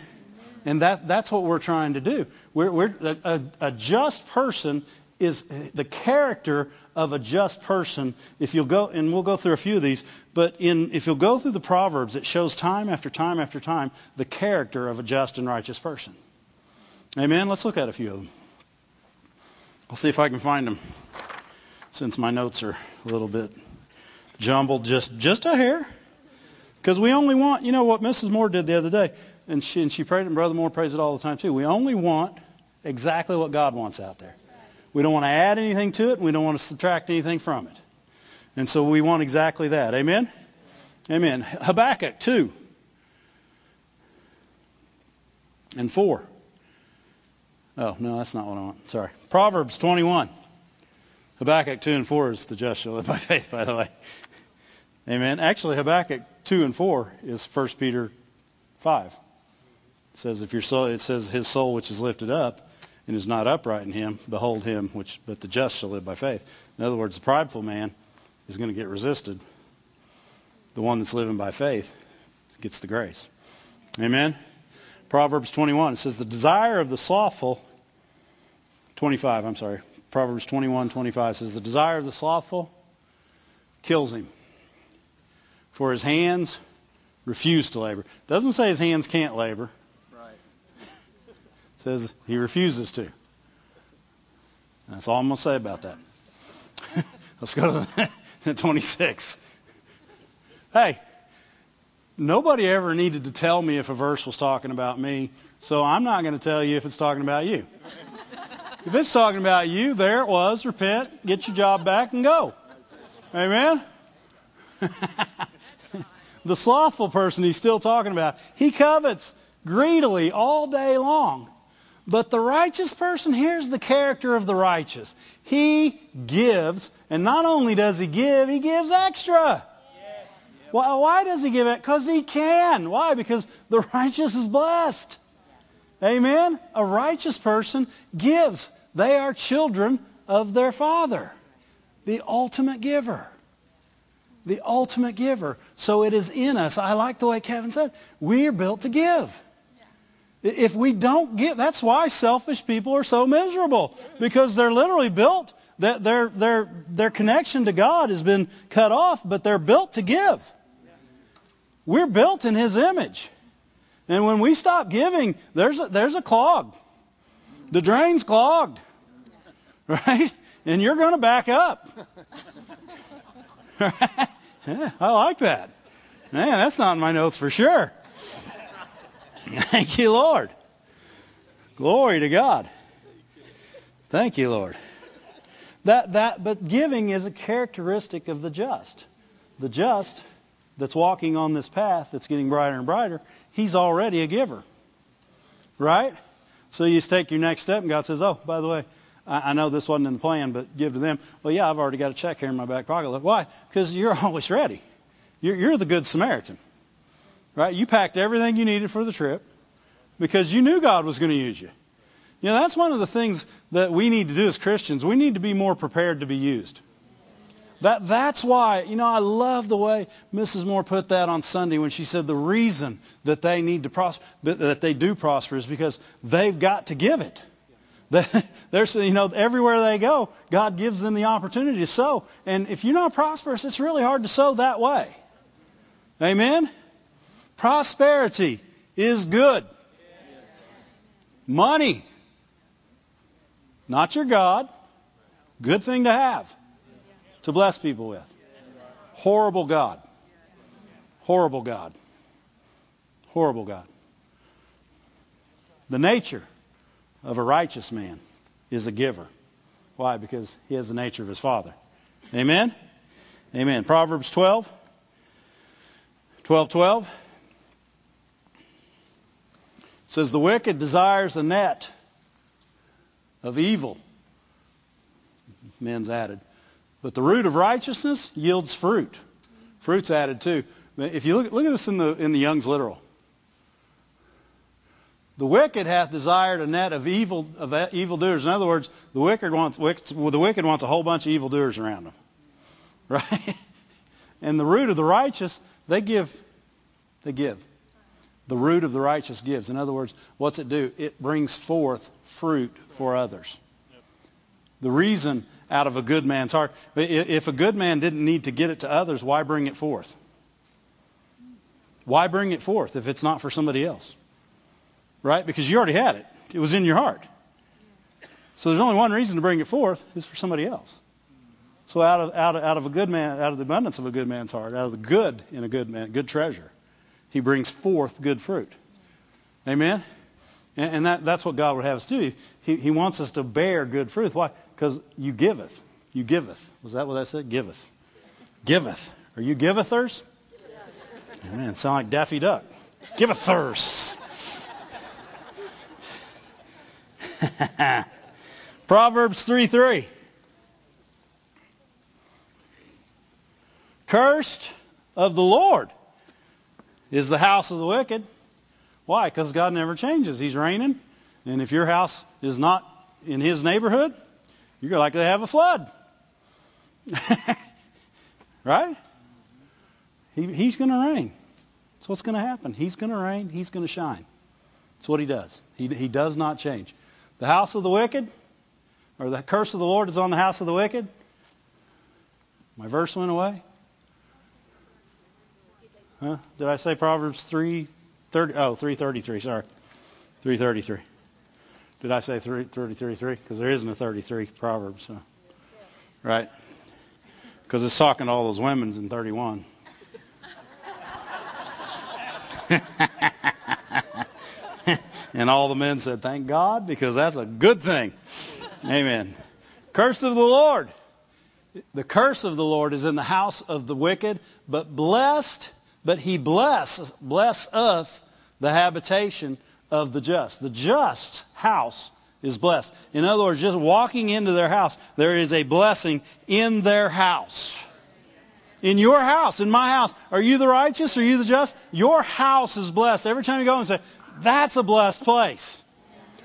And that, that's what we're trying to do. We're, we're, a, a just person is the character of a just person. If you'll go, and we'll go through a few of these, but in, if you'll go through the Proverbs, it shows time after time after time the character of a just and righteous person. Amen? Let's look at a few of them. I'll see if I can find them since my notes are a little bit jumbled just, just a hair. Because we only want, you know what Mrs. Moore did the other day, and she, and she prayed, and Brother Moore prays it all the time too. We only want exactly what God wants out there. We don't want to add anything to it, we don't want to subtract anything from it. And so we want exactly that. Amen? Amen. Habakkuk 2 and 4. Oh, no, that's not what I want. Sorry. Proverbs 21. Habakkuk 2 and 4 is the just shall live by faith, by the way. Amen. Actually, Habakkuk 2 and 4 is 1 Peter 5. It says, if your soul, it says, his soul which is lifted up and is not upright in him, behold him, which, but the just shall live by faith. In other words, the prideful man is going to get resisted. The one that's living by faith gets the grace. Amen. Proverbs 21, it says, the desire of the slothful, 25, I'm sorry. Proverbs 21, 25 says, the desire of the slothful kills him for his hands refuse to labor. Doesn't say his hands can't labor. Says he refuses to. That's all I'm going to say about that. Let's go to the 26. Hey, nobody ever needed to tell me if a verse was talking about me, so I'm not going to tell you if it's talking about you. if it's talking about you, there it was. Repent, get your job back, and go. Amen? The slothful person he's still talking about, he covets greedily all day long. But the righteous person, here's the character of the righteous. He gives, and not only does he give, he gives extra. Yes. Why, why does he give it? Because he can. Why? Because the righteous is blessed. Amen? A righteous person gives. They are children of their Father, the ultimate giver the ultimate giver. So it is in us. I like the way Kevin said, we are built to give. If we don't give, that's why selfish people are so miserable because they're literally built that their their their connection to God has been cut off, but they're built to give. We're built in His image, and when we stop giving, there's a, there's a clog. The drain's clogged, right? And you're going to back up. Yeah, I like that. Man, that's not in my notes for sure. Thank you, Lord. Glory to God. Thank you, Lord. That that but giving is a characteristic of the just. The just that's walking on this path that's getting brighter and brighter, he's already a giver. Right? So you just take your next step and God says, Oh, by the way, I, I know this wasn't in the plan, but give to them. Well, yeah, I've already got a check here in my back pocket. Why? Because you're always ready. You're, you're the good Samaritan. Right? You packed everything you needed for the trip because you knew God was going to use you. You know, that's one of the things that we need to do as Christians. We need to be more prepared to be used. That, that's why, you know, I love the way Mrs. Moore put that on Sunday when she said the reason that they need to prosper, that they do prosper is because they've got to give it. There's, you know, everywhere they go, God gives them the opportunity to sow. And if you're not prosperous, it's really hard to sow that way. Amen? Prosperity is good. Money, not your God, good thing to have to bless people with. Horrible God. Horrible God. Horrible God. The nature of a righteous man is a giver. Why? Because he has the nature of his father. Amen? Amen. Proverbs 12. 12, 12 says, The wicked desires a net of evil. Men's added. But the root of righteousness yields fruit. Fruit's added too. If you look, look at this in the, in the Young's literal. The wicked hath desired a net of evil of evildoers. In other words, the wicked wants well, the wicked wants a whole bunch of evildoers around them, right? And the root of the righteous, they give, they give. The root of the righteous gives. In other words, what's it do? It brings forth fruit for others. The reason out of a good man's heart. If a good man didn't need to get it to others, why bring it forth? Why bring it forth if it's not for somebody else? Right? Because you already had it. It was in your heart. So there's only one reason to bring it forth is for somebody else. So out of, out of, out of a good man, out of the abundance of a good man's heart, out of the good in a good man, good treasure, he brings forth good fruit. Amen? And, and that, that's what God would have us do. He, he wants us to bear good fruit. Why? Because you giveth. You giveth. Was that what I said? Giveth. Giveth. Are you givethers? Yes. Man, sound like Daffy Duck. Givethers. Proverbs 3 3. Cursed of the Lord is the house of the wicked. Why? Because God never changes. He's raining. And if your house is not in his neighborhood, you're likely to have a flood. right? He, he's going to rain. That's what's going to happen. He's going to rain. He's going to shine. That's what he does. He, he does not change. The house of the wicked, or the curse of the Lord is on the house of the wicked. My verse went away. Huh? Did I say Proverbs 3, 30, oh, 333, sorry. 333. Did I say 33? Because there isn't a 33 Proverbs. So. Right? Because it's talking to all those women in 31. and all the men said, Thank God, because that's a good thing. Amen. Curse of the Lord. The curse of the Lord is in the house of the wicked, but blessed, but he bless, blesseth the habitation of the just. The just house is blessed. In other words, just walking into their house, there is a blessing in their house. In your house, in my house, are you the righteous? Are you the just? Your house is blessed. Every time you go and say, that's a blessed place.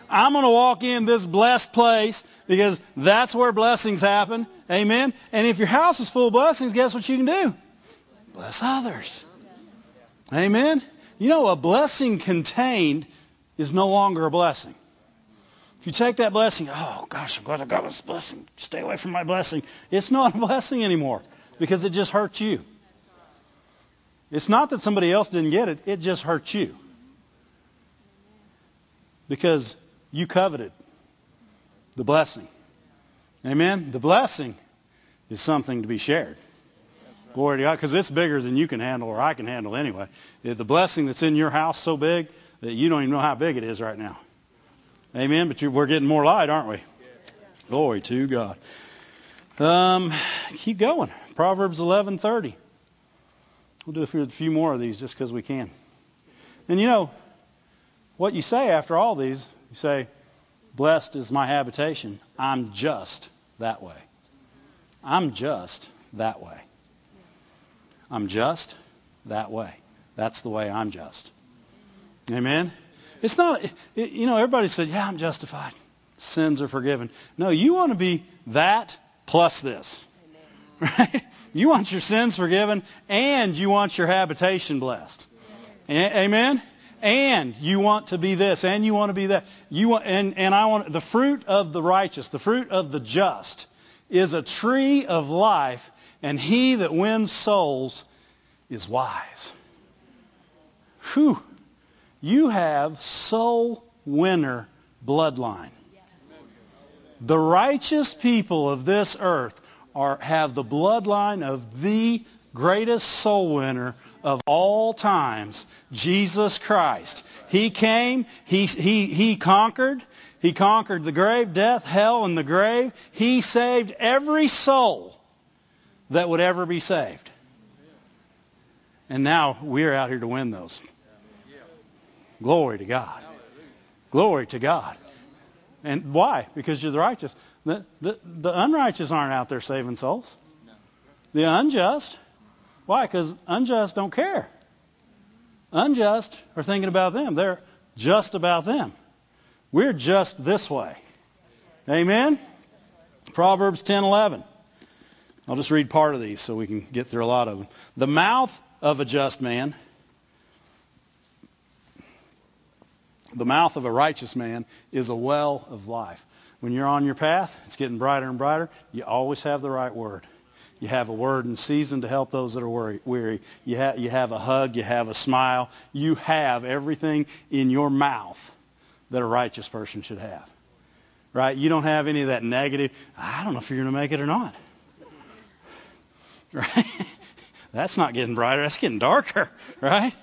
I'm going to walk in this blessed place because that's where blessings happen. Amen. And if your house is full of blessings, guess what you can do? Bless others. Amen. You know, a blessing contained is no longer a blessing. If you take that blessing, oh gosh, I'm glad I got this blessing. Stay away from my blessing. It's not a blessing anymore because it just hurts you. It's not that somebody else didn't get it, it just hurts you. Because you coveted the blessing. Amen? The blessing is something to be shared. Glory to God, because it's bigger than you can handle or I can handle anyway. The blessing that's in your house so big, that you don't even know how big it is right now. Amen. But we're getting more light, aren't we? Glory to God. Um, keep going. Proverbs 11:30. We'll do a few, a few more of these just because we can. And you know, what you say after all these, you say, Blessed is my habitation. I'm just that way. I'm just that way. I'm just that way. That's the way I'm just. Amen? It's not, it, you know, everybody said, yeah, I'm justified. Sins are forgiven. No, you want to be that plus this. Right? You want your sins forgiven and you want your habitation blessed. Amen? And you want to be this and you want to be that. You want, and, and I want the fruit of the righteous, the fruit of the just is a tree of life and he that wins souls is wise. Whew. You have soul winner bloodline. The righteous people of this earth are, have the bloodline of the greatest soul winner of all times, Jesus Christ. He came, he, he, he conquered, he conquered the grave, death, hell, and the grave. He saved every soul that would ever be saved. And now we're out here to win those. Glory to God. Glory to God. And why? Because you're the righteous. The, the, the unrighteous aren't out there saving souls. The unjust. Why? Because unjust don't care. Unjust are thinking about them. They're just about them. We're just this way. Amen? Proverbs 10:11. I'll just read part of these so we can get through a lot of them. The mouth of a just man The mouth of a righteous man is a well of life. When you're on your path, it's getting brighter and brighter. You always have the right word. You have a word in season to help those that are weary. You, ha- you have a hug. You have a smile. You have everything in your mouth that a righteous person should have. Right? You don't have any of that negative, I don't know if you're going to make it or not. Right? That's not getting brighter. That's getting darker. Right?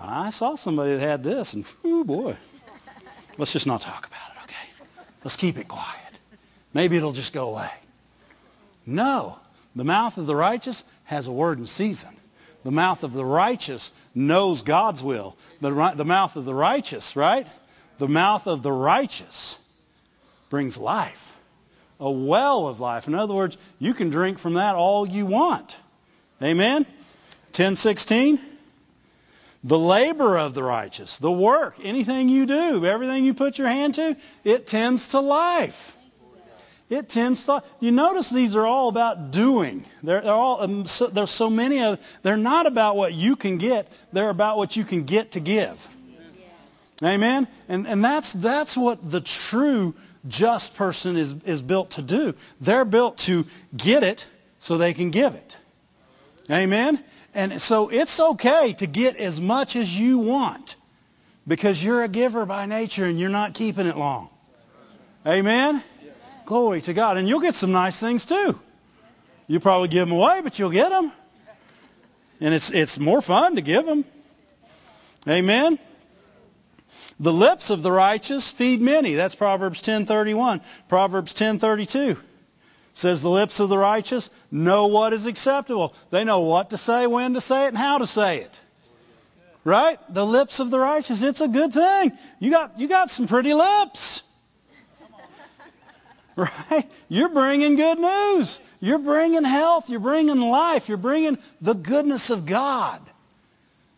I saw somebody that had this, and oh boy. Let's just not talk about it, okay? Let's keep it quiet. Maybe it'll just go away. No. The mouth of the righteous has a word in season. The mouth of the righteous knows God's will. The, the mouth of the righteous, right? The mouth of the righteous brings life. A well of life. In other words, you can drink from that all you want. Amen? 1016. The labor of the righteous, the work, anything you do, everything you put your hand to, it tends to life. It tends to. You notice these are all about doing. They're, they're all. Um, so, there's so many of. They're not about what you can get. They're about what you can get to give. Amen. And and that's that's what the true just person is is built to do. They're built to get it so they can give it. Amen. And so it's okay to get as much as you want because you're a giver by nature and you're not keeping it long. Amen? Glory to God. And you'll get some nice things too. You probably give them away, but you'll get them. And it's, it's more fun to give them. Amen? The lips of the righteous feed many. That's Proverbs 10:31. Proverbs 10:32 says the lips of the righteous know what is acceptable. They know what to say, when to say it, and how to say it. Right? The lips of the righteous, it's a good thing. You got you got some pretty lips. Right? You're bringing good news. You're bringing health. You're bringing life. You're bringing the goodness of God.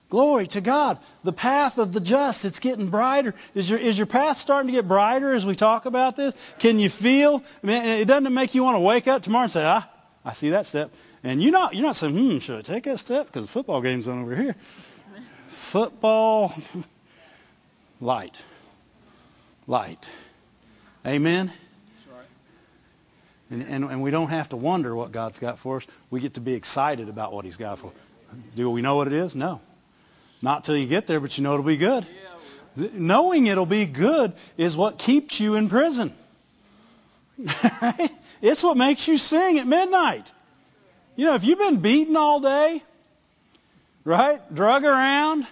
Glory to God. The path of the just, it's getting brighter. Is your, is your path starting to get brighter as we talk about this? Can you feel? I mean, it doesn't make you want to wake up tomorrow and say, ah, I see that step. And you're not, you're not saying, hmm, should I take that step? Because the football game's on over here. Football, light. Light. Amen? And, and, and we don't have to wonder what God's got for us. We get to be excited about what He's got for us. Do we know what it is? No. Not till you get there, but you know it'll be good. Knowing it'll be good is what keeps you in prison. it's what makes you sing at midnight. You know, if you've been beaten all day, right, drug around,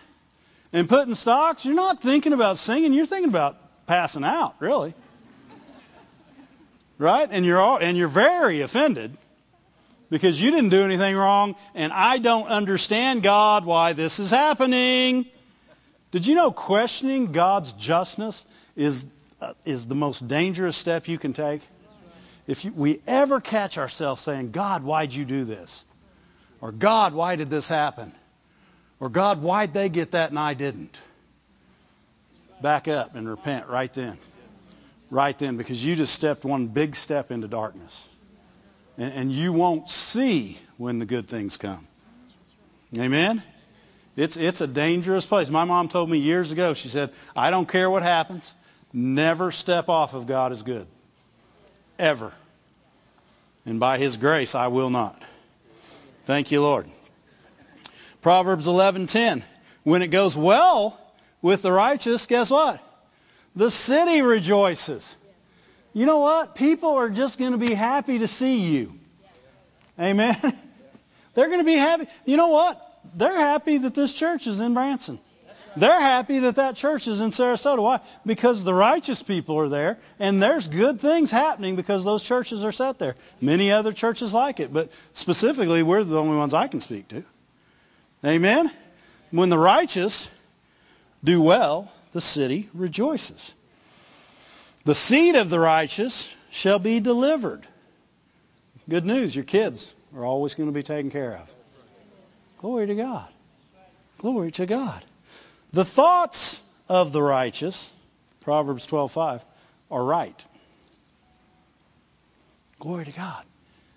and putting stocks, you're not thinking about singing. You're thinking about passing out, really. right? And you're all, and you're very offended because you didn't do anything wrong, and I don't understand God why this is happening. Did you know questioning God's justness is uh, is the most dangerous step you can take? If you, we ever catch ourselves saying, "God, why'd you do this?" or "God, why did this happen?" or "God, why'd they get that and I didn't?" Back up and repent right then. Right then, because you just stepped one big step into darkness. And, and you won't see when the good things come. Amen? It's, it's a dangerous place. My mom told me years ago, she said, I don't care what happens. Never step off of God is good. Ever. And by His grace, I will not. Thank you, Lord. Proverbs 11:10. When it goes well with the righteous, guess what? The city rejoices. You know what? People are just going to be happy to see you. Amen. They're going to be happy. You know what? They're happy that this church is in Branson. They're happy that that church is in Sarasota. Why? Because the righteous people are there, and there's good things happening because those churches are set there. Many other churches like it, but specifically, we're the only ones I can speak to. Amen? When the righteous do well, the city rejoices. The seed of the righteous shall be delivered. Good news, your kids are always going to be taken care of. Glory to God. Glory to God. The thoughts of the righteous, Proverbs 12:5, are right. Glory to God.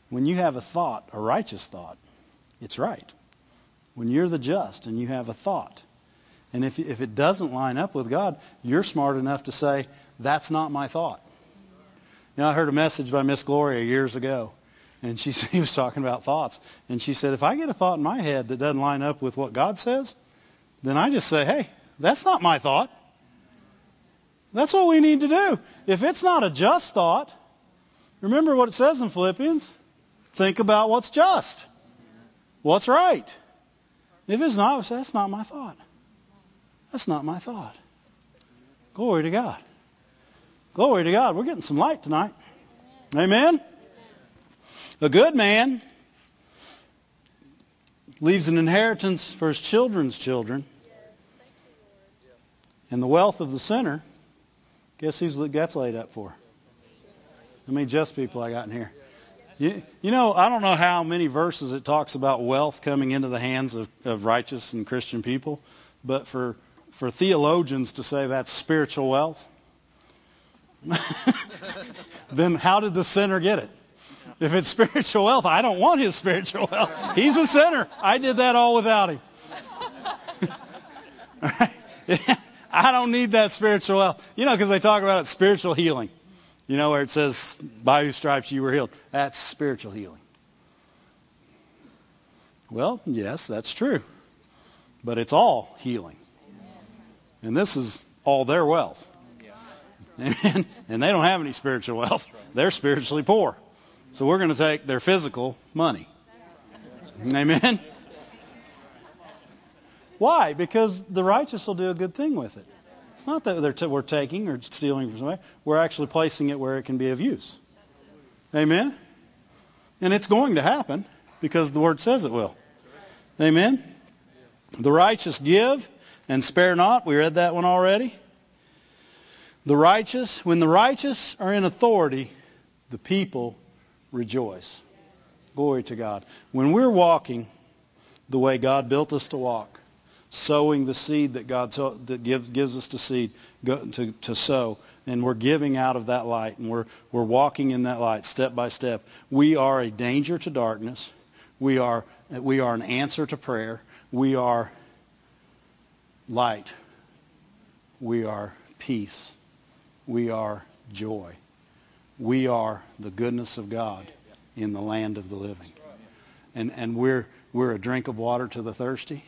When you have a thought, a righteous thought, it's right. When you're the just and you have a thought, and if, if it doesn't line up with God, you're smart enough to say, that's not my thought. You know, I heard a message by Miss Gloria years ago, and she, she was talking about thoughts. And she said, if I get a thought in my head that doesn't line up with what God says, then I just say, hey, that's not my thought. That's what we need to do. If it's not a just thought, remember what it says in Philippians. Think about what's just, what's right. If it's not, that's not my thought. That's not my thought. Glory to God. Glory to God. We're getting some light tonight. Amen. A good man leaves an inheritance for his children's children. And the wealth of the sinner, guess who's that's laid up for? How many just people I got in here? You, you know, I don't know how many verses it talks about wealth coming into the hands of, of righteous and Christian people, but for for theologians to say that's spiritual wealth, then how did the sinner get it? If it's spiritual wealth, I don't want his spiritual wealth. He's a sinner. I did that all without him. I don't need that spiritual wealth. You know, because they talk about it, spiritual healing. You know, where it says, by whose stripes you were healed. That's spiritual healing. Well, yes, that's true. But it's all healing. And this is all their wealth. Amen. And they don't have any spiritual wealth. They're spiritually poor. So we're going to take their physical money. Amen. Why? Because the righteous will do a good thing with it. It's not that t- we're taking or stealing from somebody. We're actually placing it where it can be of use. Amen. And it's going to happen because the word says it will. Amen. The righteous give and spare not. We read that one already. The righteous, when the righteous are in authority, the people rejoice. Glory to God. When we're walking the way God built us to walk, sowing the seed that God that gives gives us to seed to, to sow, and we're giving out of that light, and we're we're walking in that light step by step. We are a danger to darkness. We are we are an answer to prayer. We are light. We are peace. We are joy. We are the goodness of God in the land of the living. And, and we're, we're a drink of water to the thirsty.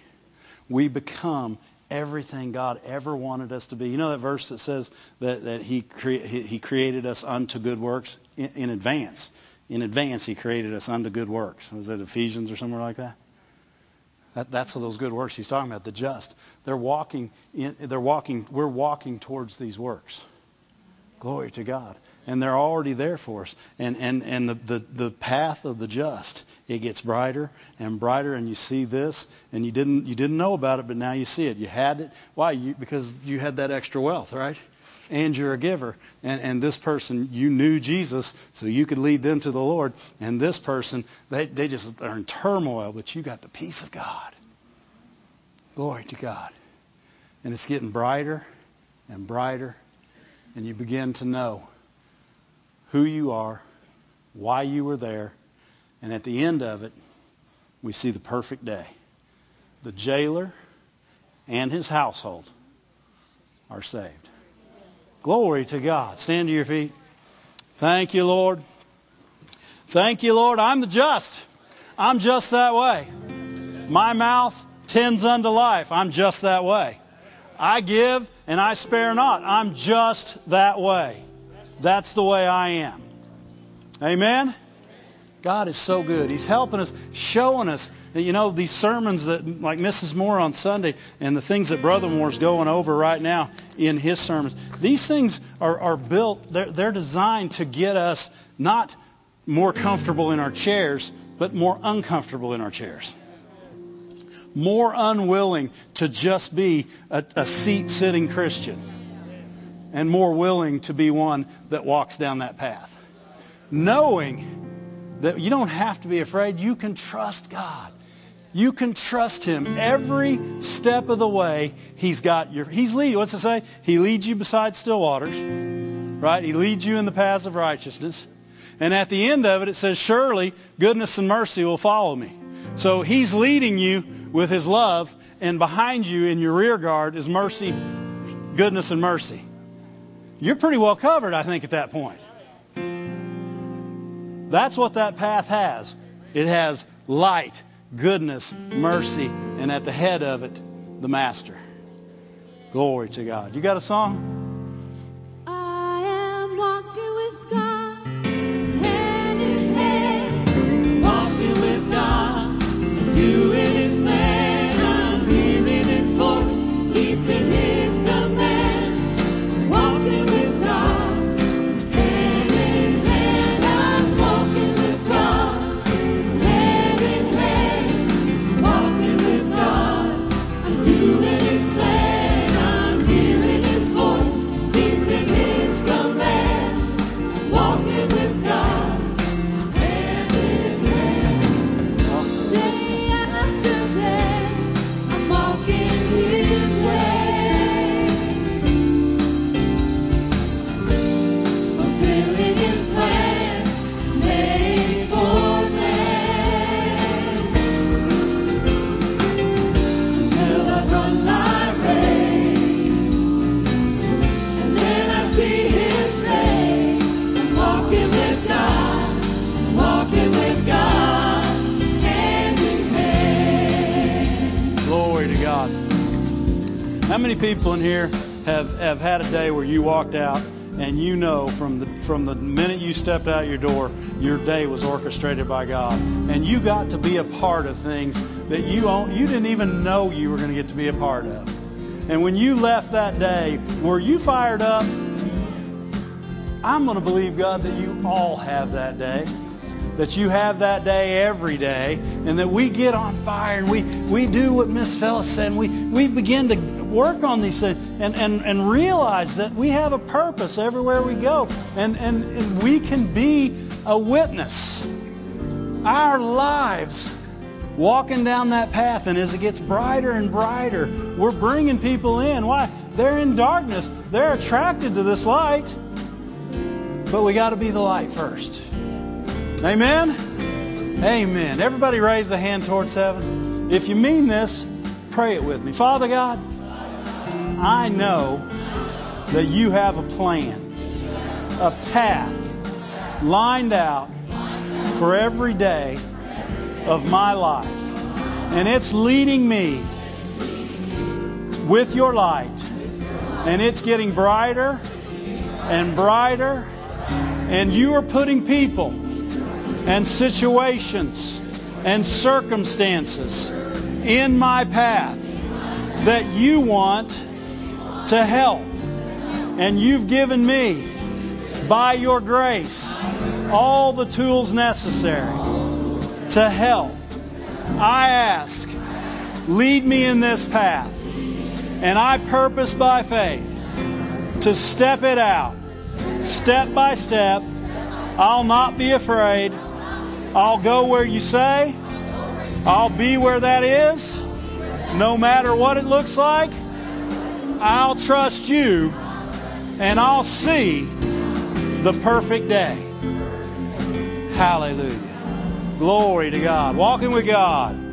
We become everything God ever wanted us to be. You know that verse that says that, that he, cre- he created us unto good works in, in advance. In advance, he created us unto good works. Was it Ephesians or somewhere like that? That, that's those good works he's talking about. The just, they're walking. In, they're walking. We're walking towards these works. Glory to God. and they're already there for us. And and and the the, the path of the just it gets brighter and brighter, and you see this, and you didn't you didn't know about it, but now you see it. You had it. Why? You, because you had that extra wealth, right? And you're a giver. And and this person, you knew Jesus, so you could lead them to the Lord. And this person, they they just are in turmoil, but you got the peace of God. Glory to God. And it's getting brighter and brighter, and you begin to know who you are, why you were there, and at the end of it, we see the perfect day. The jailer and his household are saved. Glory to God. Stand to your feet. Thank you, Lord. Thank you, Lord. I'm the just. I'm just that way. My mouth tends unto life. I'm just that way. I give and I spare not. I'm just that way. That's the way I am. Amen? God is so good. He's helping us, showing us. You know, these sermons that, like Mrs. Moore on Sunday, and the things that Brother Moore's going over right now in his sermons, these things are, are built, they're, they're designed to get us not more comfortable in our chairs, but more uncomfortable in our chairs. More unwilling to just be a, a seat sitting Christian, and more willing to be one that walks down that path. Knowing that you don't have to be afraid. You can trust God. You can trust Him every step of the way. He's got your. He's leading. What's it say? He leads you beside still waters, right? He leads you in the paths of righteousness. And at the end of it, it says, "Surely goodness and mercy will follow me." So He's leading you with His love, and behind you in your rear guard is mercy, goodness, and mercy. You're pretty well covered, I think, at that point. That's what that path has. It has light, goodness, mercy, and at the head of it, the Master. Glory to God. You got a song? People in here have, have had a day where you walked out and you know from the from the minute you stepped out your door, your day was orchestrated by God, and you got to be a part of things that you you didn't even know you were going to get to be a part of. And when you left that day, were you fired up? I'm going to believe God that you all have that day that you have that day every day, and that we get on fire and we, we do what Miss Phyllis said, and we, we begin to work on these things and, and, and realize that we have a purpose everywhere we go, and, and, and we can be a witness. Our lives walking down that path, and as it gets brighter and brighter, we're bringing people in. Why? They're in darkness. They're attracted to this light. But we got to be the light first. Amen? Amen. Everybody raise a hand towards heaven. If you mean this, pray it with me. Father God, I know that you have a plan, a path lined out for every day of my life. And it's leading me with your light. And it's getting brighter and brighter. And you are putting people and situations and circumstances in my path that you want to help. And you've given me by your grace all the tools necessary to help. I ask, lead me in this path. And I purpose by faith to step it out, step by step. I'll not be afraid. I'll go where you say. I'll be where that is. No matter what it looks like, I'll trust you and I'll see the perfect day. Hallelujah. Glory to God. Walking with God.